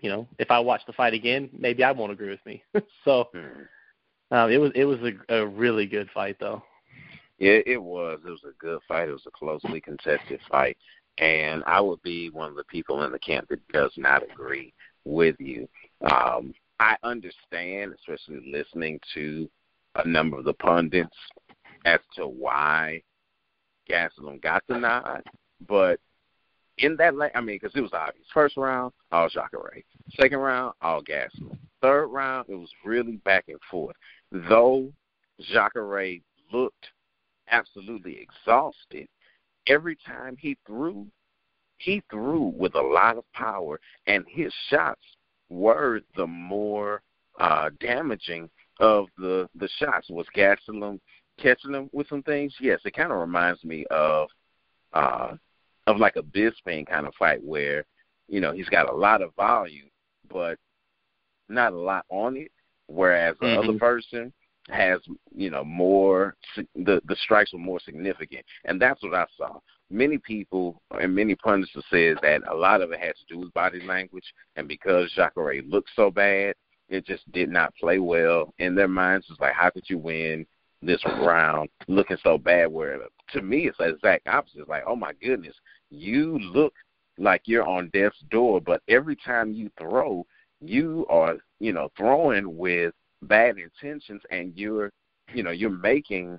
you know, if I watch the fight again, maybe I won't agree with me. so mm. um, it was it was a, a really good fight though. Yeah, it was. It was a good fight. It was a closely contested fight, and I would be one of the people in the camp that does not agree with you. Um, I understand, especially listening to a number of the pundits, as to why Gastelum got the nod, but in that, I mean, because it was obvious. First round, all Jacare. Second round, all Gastelum. Third round, it was really back and forth. Though Jacare looked absolutely exhausted, every time he threw, he threw with a lot of power, and his shots were the more uh, damaging of the the shots. Was Gastelum catching him with some things? Yes, it kind of reminds me of uh, of like a Bisping kind of fight where you know he's got a lot of volume, but not a lot on it. Whereas the mm-hmm. other person has you know more the the strikes were more significant, and that's what I saw. Many people and many pundits said that a lot of it has to do with body language, and because Jacare looked so bad, it just did not play well in their minds. It's like, how could you win this round looking so bad? Where to me, it's the exact opposite. It's like, oh my goodness, you look like you're on death's door, but every time you throw, you are, you know, throwing with bad intentions and you're, you know, you're making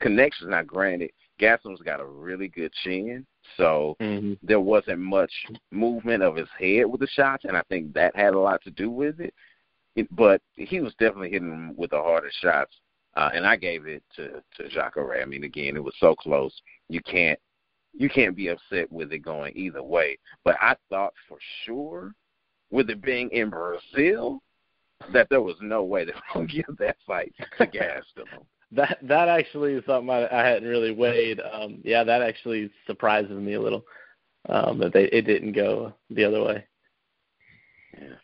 connections. Now, granted, Gaston's got a really good chin, so mm-hmm. there wasn't much movement of his head with the shots, and I think that had a lot to do with it. it but he was definitely hitting them with the hardest shots, uh, and I gave it to to Jacare. I mean, again, it was so close. You can't you can't be upset with it going either way. But I thought for sure, with it being in Brazil, that there was no way they were going to give that fight to Gastelum. that that actually is something I, I hadn't really weighed. Um, yeah, that actually surprises me a little um, that they it didn't go the other way. Yeah.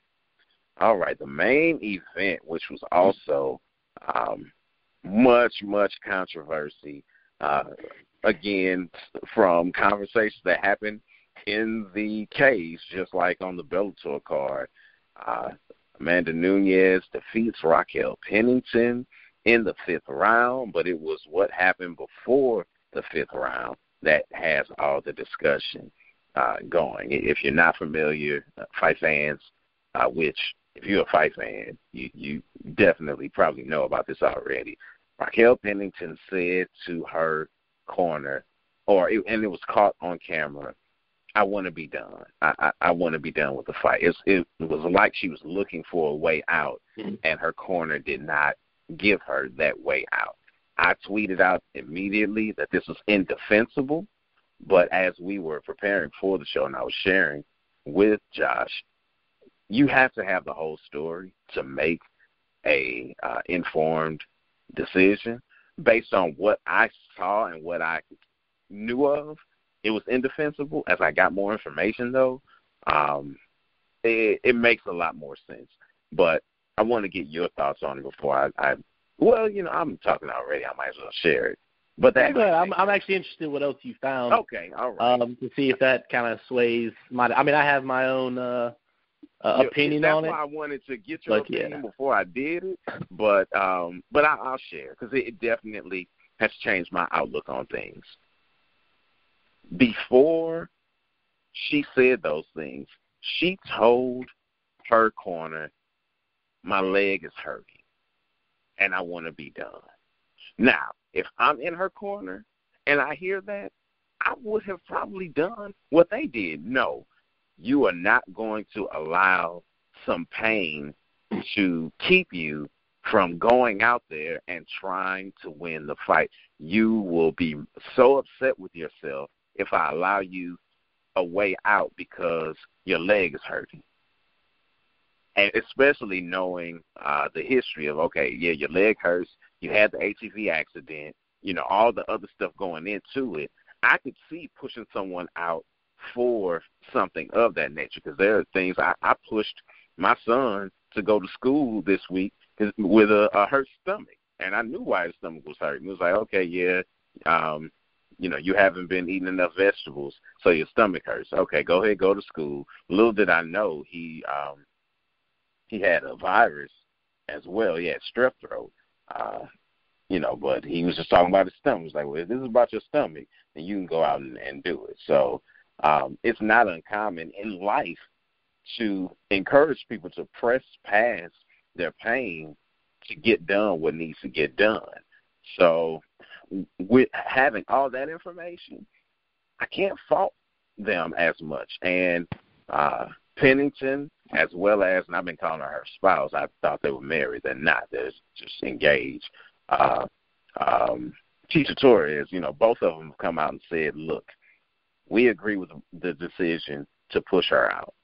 All right. The main event, which was also um, much much controversy, uh, again from conversations that happened in the case, just like on the Bellator card. Uh, Amanda Nunes defeats Raquel Pennington in the fifth round, but it was what happened before the fifth round that has all the discussion uh, going. If you're not familiar, uh, fight fans, uh, which if you're a fight fan, you, you definitely probably know about this already. Raquel Pennington said to her corner, or it, and it was caught on camera. I want to be done. I I, I want to be done with the fight. It's, it was like she was looking for a way out, mm-hmm. and her corner did not give her that way out. I tweeted out immediately that this was indefensible, but as we were preparing for the show and I was sharing with Josh, you have to have the whole story to make a uh, informed decision based on what I saw and what I knew of, it was indefensible. As I got more information, though, um, it, it makes a lot more sense. But I want to get your thoughts on it before I, I. Well, you know, I'm talking already. I might as well share it. But that yeah, I'm I'm actually interested in what else you found. Okay, all right. Um, to see if that kind of sways my. I mean, I have my own uh, uh, opinion on it. why I wanted to get your opinion yeah. before I did it, but um, but I, I'll share because it, it definitely has changed my outlook on things. Before she said those things, she told her corner, "My leg is hurting, and I want to be done." Now, if I'm in her corner and I hear that, I would have probably done what they did. No, you are not going to allow some pain to keep you from going out there and trying to win the fight. You will be so upset with yourself if I allow you a way out because your leg is hurting. And especially knowing uh, the history of, okay, yeah, your leg hurts, you had the ATV accident, you know, all the other stuff going into it. I could see pushing someone out for something of that nature because there are things I, I pushed my son to go to school this week with a, a hurt stomach, and I knew why his stomach was hurting. It was like, okay, yeah, um, you know, you haven't been eating enough vegetables, so your stomach hurts. Okay, go ahead, go to school. Little did I know he um he had a virus as well. He had strep throat. Uh, you know, but he was just talking about his stomach. Was like, well, if this is about your stomach, then you can go out and, and do it. So um, it's not uncommon in life to encourage people to press past their pain to get done what needs to get done. So with having all that information, I can't fault them as much. And uh Pennington, as well as, and I've been calling her her spouse. I thought they were married. They're not. They're just engaged. Uh, um, Tecia Torres, you know, both of them have come out and said, look, we agree with the decision to push her out.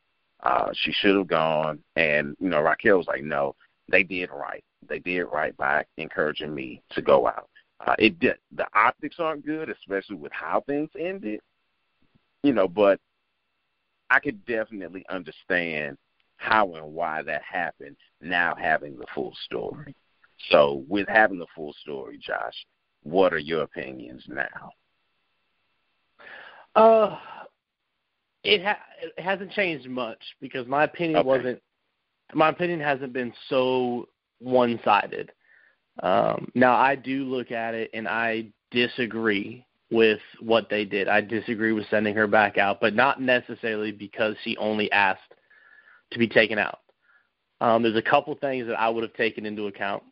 Uh, she should have gone. And, you know, Raquel was like, no, they did right. They did right by encouraging me to go out. Uh, it did. The optics aren't good, especially with how things ended. You know, but I could definitely understand how and why that happened. Now having the full story. So, with having the full story, Josh, what are your opinions now? Uh, it, ha- it hasn't changed much because my opinion okay. wasn't. My opinion hasn't been so one-sided. Um, now I do look at it and I disagree with what they did. I disagree with sending her back out, but not necessarily because she only asked to be taken out. Um, there's a couple things that I would have taken into account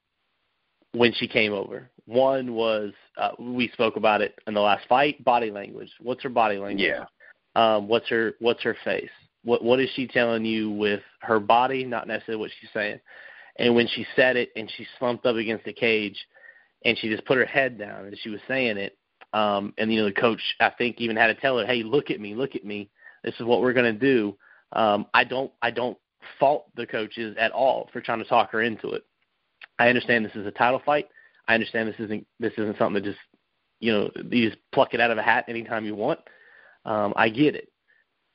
when she came over. One was uh, we spoke about it in the last fight. Body language. What's her body language? Yeah. Um, what's her What's her face? What What is she telling you with her body? Not necessarily what she's saying. And when she said it and she slumped up against the cage, and she just put her head down and she was saying it, um, and you know the coach I think even had to tell her, "Hey, look at me, look at me. This is what we're going to do." Um, I don't I don't fault the coaches at all for trying to talk her into it. I understand this is a title fight. I understand this isn't this isn't something that just you know you just pluck it out of a hat anytime you want. Um, I get it.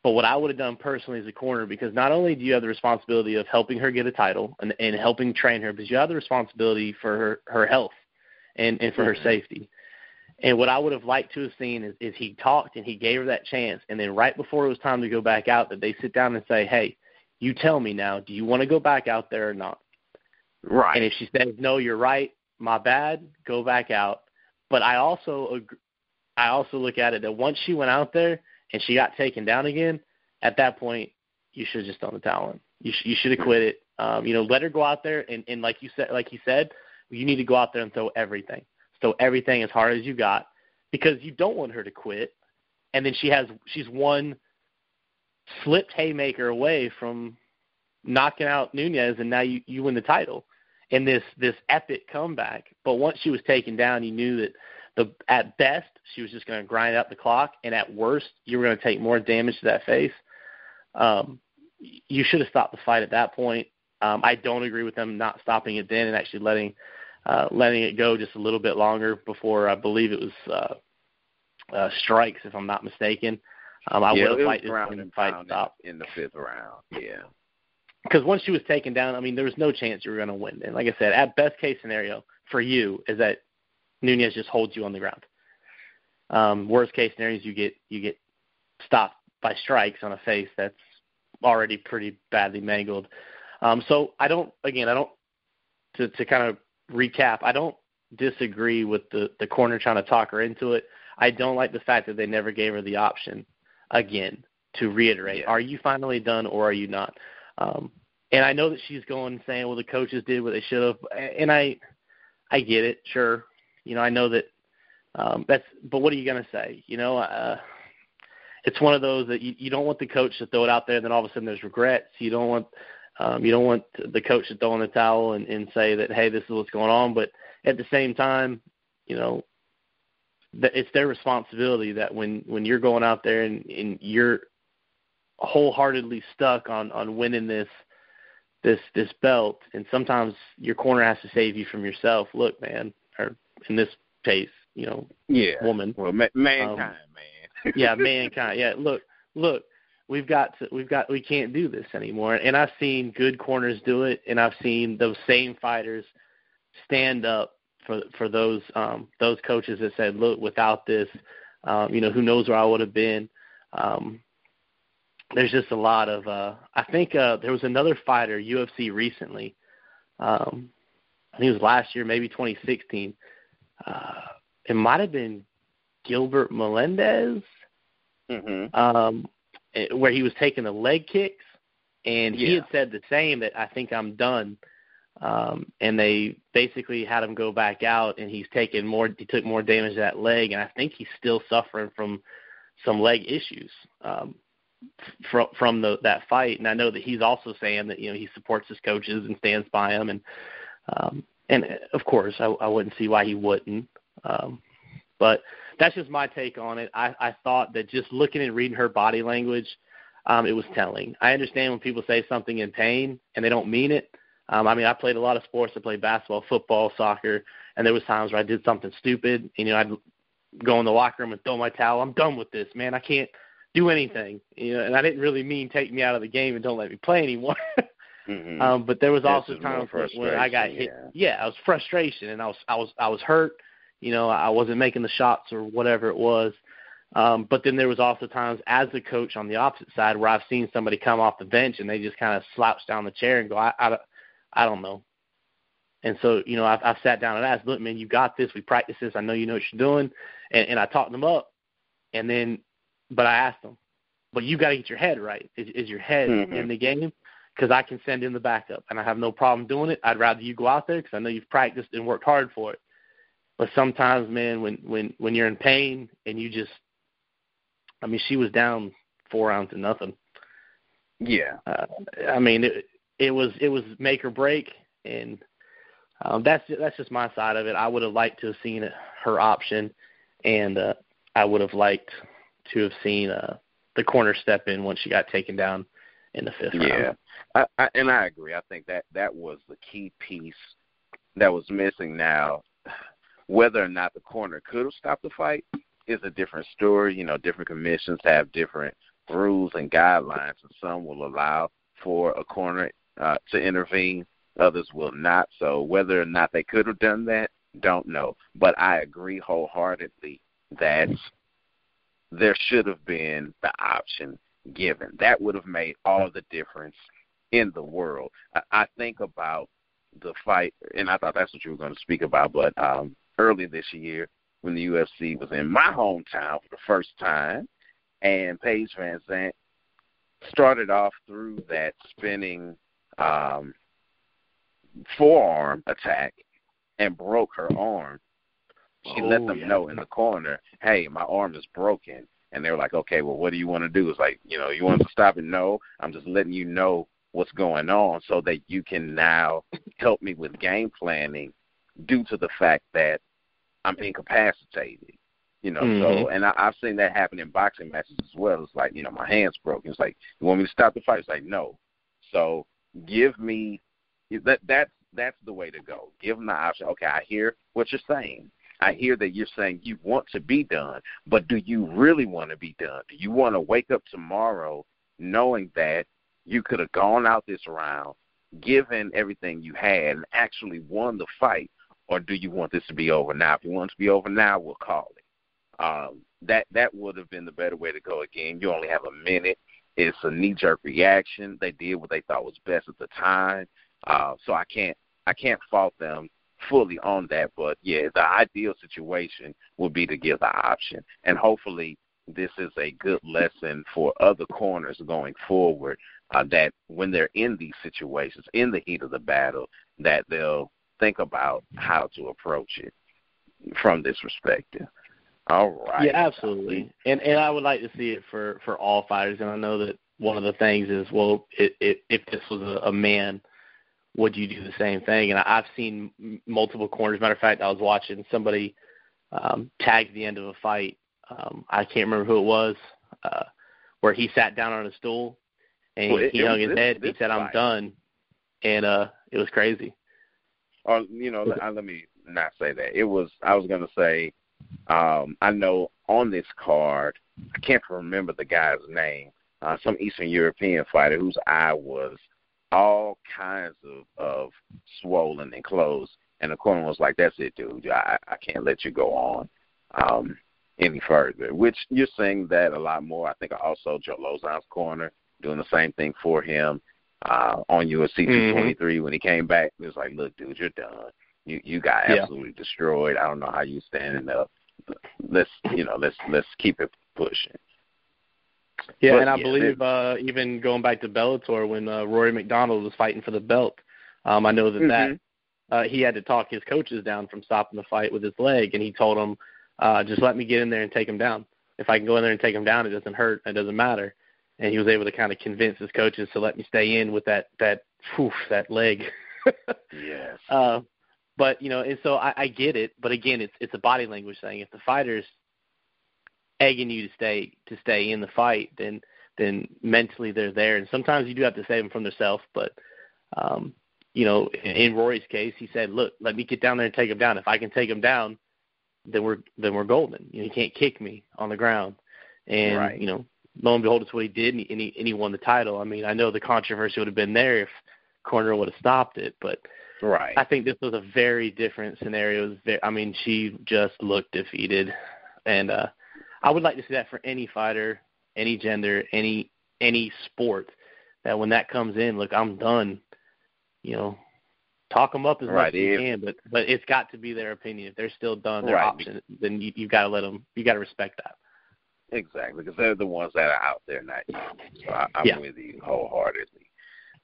But what I would have done personally as a corner, because not only do you have the responsibility of helping her get a title and, and helping train her, but you have the responsibility for her, her health and, and for her mm-hmm. safety. And what I would have liked to have seen is, is he talked and he gave her that chance. And then right before it was time to go back out, that they sit down and say, hey, you tell me now, do you want to go back out there or not? Right. And if she says, no, you're right, my bad, go back out. But I also I also look at it that once she went out there and she got taken down again, at that point, you should have just thrown the towel in. You, sh- you should have quit it. Um, you know, let her go out there and, and like you said, like you said, you need to go out there and throw everything. Throw everything as hard as you got because you don't want her to quit. And then she has she's one slipped haymaker away from knocking out Nunes, and now you you win the title in this this epic comeback. But once she was taken down, you knew that the at best she was just going to grind out the clock, and at worst you were going to take more damage to that face. Um, you should have stopped the fight at that point. Um, I don't agree with them not stopping it then and actually letting uh, letting it go just a little bit longer before I believe it was uh, uh, strikes, if I'm not mistaken. Um, I yeah, would have fight this and fight stop in the fifth round. Yeah, because once she was taken down, I mean, there was no chance you were going to win. And like I said, at best case scenario for you is that Nunes just holds you on the ground. Um, worst case scenario is you get you get stopped by strikes on a face that's already pretty badly mangled. Um, so I don't again I don't to to kind of recap I don't disagree with the the corner trying to talk her into it. I don't like the fact that they never gave her the option again to reiterate. Are you finally done or are you not? Um, and I know that she's going saying, "Well, the coaches did what they should have," and I I get it, sure. You know, I know that um, that's. But what are you going to say? You know, uh, it's one of those that you, you don't want the coach to throw it out there, and then all of a sudden there's regrets. You don't want um, you don't want the coach to throw in the towel and, and say that, hey, this is what's going on. But at the same time, you know, that it's their responsibility that when when you're going out there and, and you're wholeheartedly stuck on on winning this this this belt, and sometimes your corner has to save you from yourself. Look, man, or in this case, you know, yeah. woman. Well, ma- mankind, Um, man. yeah, mankind. Yeah, look, look, we've got to, we've got, we can't do this anymore. And I've seen good corners do it, and I've seen those same fighters stand up for for those um those coaches that said, look, without this, Um, you know, who knows where I would have been. Um, there's just a lot of. uh I think uh there was another fighter UFC recently. Um, I think it was last year, maybe 2016. Uh, it might have been Gilbert Melendez, mm-hmm. um, eh, where he was taking the leg kicks, and he Yeah. had said the same that I think I'm done. Um, and they basically had him go back out, and he's taken more. He took more damage to that leg, and I think he's still suffering from some leg issues um, from from the that fight. And I know that he's also saying that you know he supports his coaches and stands by them, and um, and uh, of course I, I wouldn't see why he wouldn't. Um, but that's just my take on it. I, I thought that just looking and reading her body language, um, it was telling. I understand when people say something in pain and they don't mean it. Um, I mean, I played a lot of sports. I played basketball, football, soccer, and there was times where I did something stupid. And, you know, I'd go in the locker room and throw my towel. I'm done with this, man. I can't do anything. You know, and I didn't really mean take me out of the game and don't let me play anymore. Mm-hmm. Um, but there was This also times when, when I got hit. yeah. Yeah, I was frustration, and I was I was I was hurt. You know, I wasn't making the shots or whatever it was. Um, but then there was also times as a coach on the opposite side where I've seen somebody come off the bench and they just kind of slouch down the chair and go, I, I, don't- I don't know. And so, you know, I've, I've sat down and asked, look, man, you got this. We practice this. I know you know what you're doing. And, and I talked them up. And then, but I asked them, but you got to get your head right. Is, is your head Mhm. in the game? Because I can send in the backup, and I have no problem doing it. I'd rather you go out there because I know you've practiced and worked hard for it. But sometimes, man, when when when you're in pain and you just, I mean, she was down four rounds to nothing. Yeah. Uh, I mean, it it was it was make or break, and um, that's that's just my side of it. I would have liked to have seen it, her option, and uh, I would have liked to have seen uh, the corner step in once she got taken down in the fifth Yeah, round. I, I, and I agree. I think that that was the key piece that was missing. Now, whether or not the corner could have stopped the fight is a different story. You know, different commissions have different rules and guidelines, and some will allow for a corner uh, to intervene, others will not. So, whether or not they could have done that, don't know. But I agree wholeheartedly that there should have been the option given. That would have made all the difference in the world. I, I think about the fight, and I thought that's what you were going to speak about, but um, early this year when the UFC was in my hometown for the first time, and Paige VanZant started off through that spinning um, forearm attack and broke her arm. She let Oh, them yeah. know in the corner, "Hey, my arm is broken." And they were like, "Okay, well, what do you want to do?" It's like, you know, you want to stop it? No, I'm just letting you know what's going on so that you can now help me with game planning due to the fact that I'm incapacitated. You know, so Mhm. and I, I've seen that happen in boxing matches as well. It's like, you know, my hand's broken. It's like, you want me to stop the fight? It's like, no. So give me that that's that's the way to go. Give them the option. Okay, I hear what you're saying. I hear that you're saying you want to be done, but do you really want to be done? Do you want to wake up tomorrow knowing that you could have gone out this round, given everything you had, and actually won the fight, or do you want this to be over now? If you want it to be over now, we'll call it. Um, that that would have been the better way to go. Again, you only have a minute. It's a knee jerk reaction. They did what they thought was best at the time. Uh, so I can't I can't fault them fully on that. But yeah, the ideal situation would be to give the option, and hopefully this is a good lesson for other corners going forward. Uh, that when they're in these situations, in the heat of the battle, that they'll think about how to approach it from this perspective. All right. Yeah, absolutely. And and I would like to see it for for all fighters. And I know that one of the things is, well, it, it, if this was a, a man, would you do the same thing? And I've seen multiple corners. Matter of fact, I was watching somebody um, tag the end of a fight. Um, I can't remember who it was, uh, where he sat down on a stool and Well, it- he hung his this- head. and He this said, "I'm fight. done," and uh, it was crazy. or you know, let, uh, let me not say that. It was I was gonna say, um, I know on this card, I can't remember the guy's name, uh, some Eastern European fighter whose eye was all kinds of of swollen and closed, and the corner was like, "That's it, dude. I I can't let you go on." Um, any further. Which you're seeing that a lot more. I think also Joe Lauzon's corner doing the same thing for him uh, on UFC 223 mm-hmm. when he came back. It was like, look, dude, you're done. You you got absolutely yeah. destroyed. I don't know how you're standing up. Let's you know let's let's keep it pushing. Yeah, but, and I yeah, believe uh, even going back to Bellator when uh, Rory MacDonald was fighting for the belt, um, I know that mm-hmm. that uh, he had to talk his coaches down from stopping the fight with his leg, and he told them, uh, "Just let me get in there and take him down. If I can go in there and take him down, it doesn't hurt. It doesn't matter." And he was able to kind of convince his coaches to let me stay in with that that whew, that leg. yes. Uh, but you know, and so I, I get it. But again, it's it's a body language thing. If the fighter's egging you to stay to stay in the fight, then then mentally they're there. And sometimes you do have to save them from themselves. But um, you know, in, in Rory's case, he said, "Look, let me get down there and take him down. If I can take him down, then we're then we're golden. You know, he can't kick me on the ground." And right. you know, lo and behold, it's what he did, and he, and he and he won the title. I mean, I know the controversy would have been there if Corner would have stopped it, but right. I think this was a very different scenario. Very, I mean, she just looked defeated, and uh I would like to see that for any fighter, any gender, any any sport. That when that comes in, look, I'm done. You know, talk them up as right, much as you can, but but it's got to be their opinion. If they're still done, their right. option, then you, you've got to let them. You got to respect that. Exactly, because they're the ones that are out there, not you. So I, I'm yeah. with you wholeheartedly.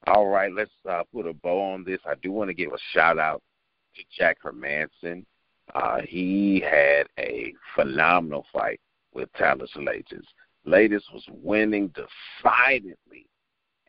All right, let's uh, put a bow on this. I do want to give a shout out to Jack Hermansson. Uh, he had a phenomenal fight with Thales Leites. Leites was winning decidedly,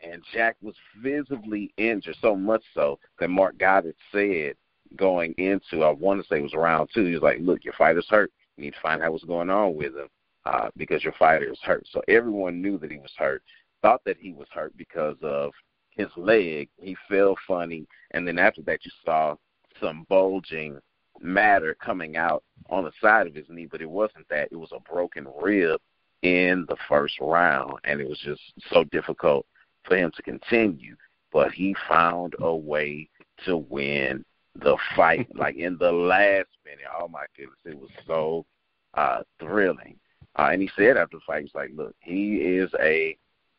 and Jack was visibly injured, so much so that Marc Goddard said going into, I want to say it was round two, he was like, look, your fighter's hurt. You need to find out what's going on with him uh, because your fighter is hurt. So everyone knew that he was hurt, thought that he was hurt because of his leg. He fell funny, and then after that, you saw some bulging matter coming out on the side of his knee, but it wasn't that. It was a broken rib in the first round, and it was just so difficult for him to continue. But he found a way to win the fight, like in the last minute. Oh my goodness, it was so uh, thrilling. Uh, and he said after the fight, he's like, "Look, he is a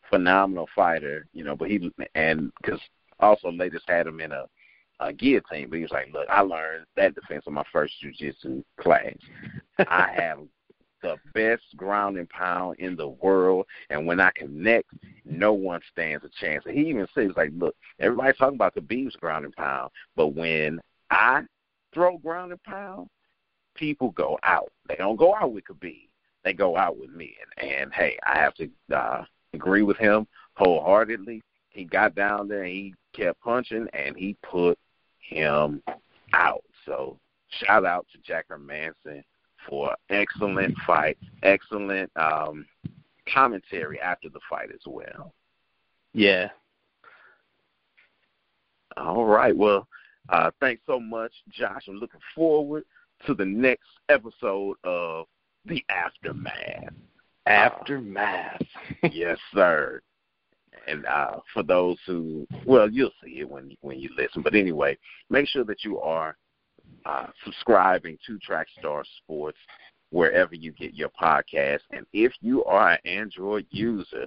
phenomenal fighter, you know, but he and because also Leites had him in a uh, guillotine, but he was like, "Look, I learned that defense in my first jujitsu class. I have the best ground and pound in the world, and when I connect, no one stands a chance." And he even says, "Like, look, everybody's talking about Khabib's ground and pound, but when I throw ground and pound, people go out. They don't go out with Khabib. They go out with me. And, and hey, I have to uh, agree with him wholeheartedly. He got down there and he kept punching, and he put him out. So shout out to Jack Manson for excellent fight, excellent um, commentary after the fight as well. Yeah. All right. Well, uh, thanks so much, Josh. I'm looking forward to the next episode of The Aftermath. Aftermath. Uh, yes, sir and uh, for those who, well, you'll see it when when you listen. But anyway, make sure that you are uh, subscribing to Trackstar Sports wherever you get your podcast. And if you are an Android user,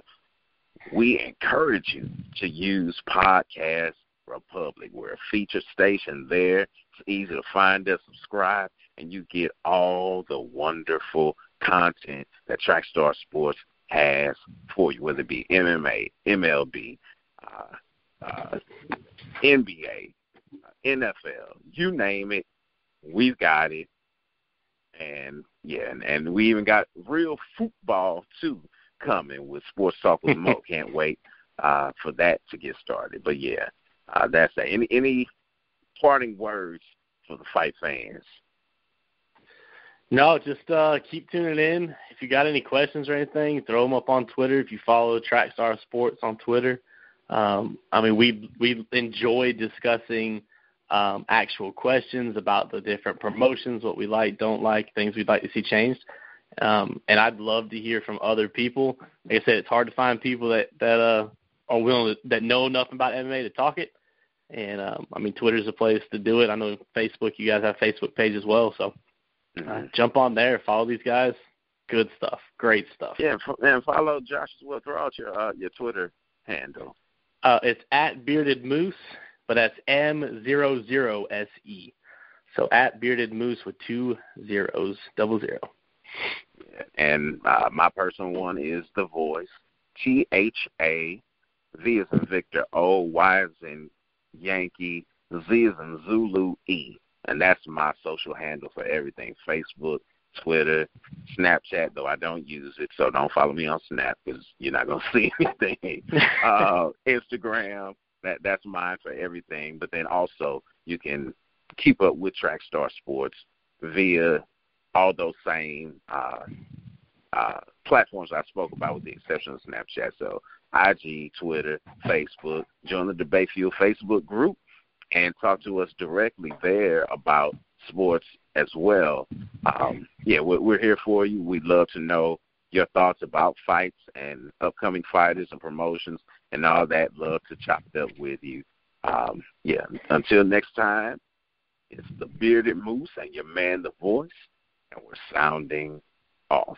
we encourage you to use Podcast Republic. We're a featured station there. It's easy to find us, subscribe, and you get all the wonderful content that Trackstar Sports has for you, whether it be MMA, MLB, uh, uh, NBA, NFL, you name it, we've got it. And yeah, and, and we even got real football too coming with Sports Talk with Mo. Can't wait uh, for that to get started. But yeah, uh, that's that. Any any parting words for the fight fans? No, just uh, keep tuning in. If you got any questions or anything, throw them up on Twitter. If you follow Trackstar Sports on Twitter, um, I mean we we enjoy discussing um, actual questions about the different promotions, what we like, don't like, things we'd like to see changed. Um, and I'd love to hear from other people. Like I said, it's hard to find people that that uh, are willing to, that know enough about MMA to talk it. And um, I mean, Twitter's a place to do it. I know Facebook. You guys have Facebook page as well, so uh, jump on there, follow these guys, Good stuff. Great stuff. Yeah, and follow Josh as well. Throw out your uh, your Twitter handle. Uh, it's at Bearded Moose, but that's M zero zero S E. So at Bearded Moose with two zeros, double zero. Yeah, and uh, my personal one is The Voice. T H A V is in Victor, O Y is in Yankee, Z is in Zulu E. And that's my social handle for everything Facebook, Twitter, Snapchat, though I don't use it, so don't follow me on Snap because you're not going to see anything. uh, Instagram, that that's mine for everything. But then also you can keep up with Trackstar Sports via all those same uh, uh, platforms I spoke about, with the exception of Snapchat. So IG, Twitter, Facebook. Join the Debate Fuel Facebook group and talk to us directly there about sports as well. Um, yeah, we're, we're here for you. We'd love to know your thoughts about fights and upcoming fighters and promotions and all that. Love to chop it up with you. Um, yeah, until next time, it's the Bearded Moose and your man, The Voice, and we're sounding off.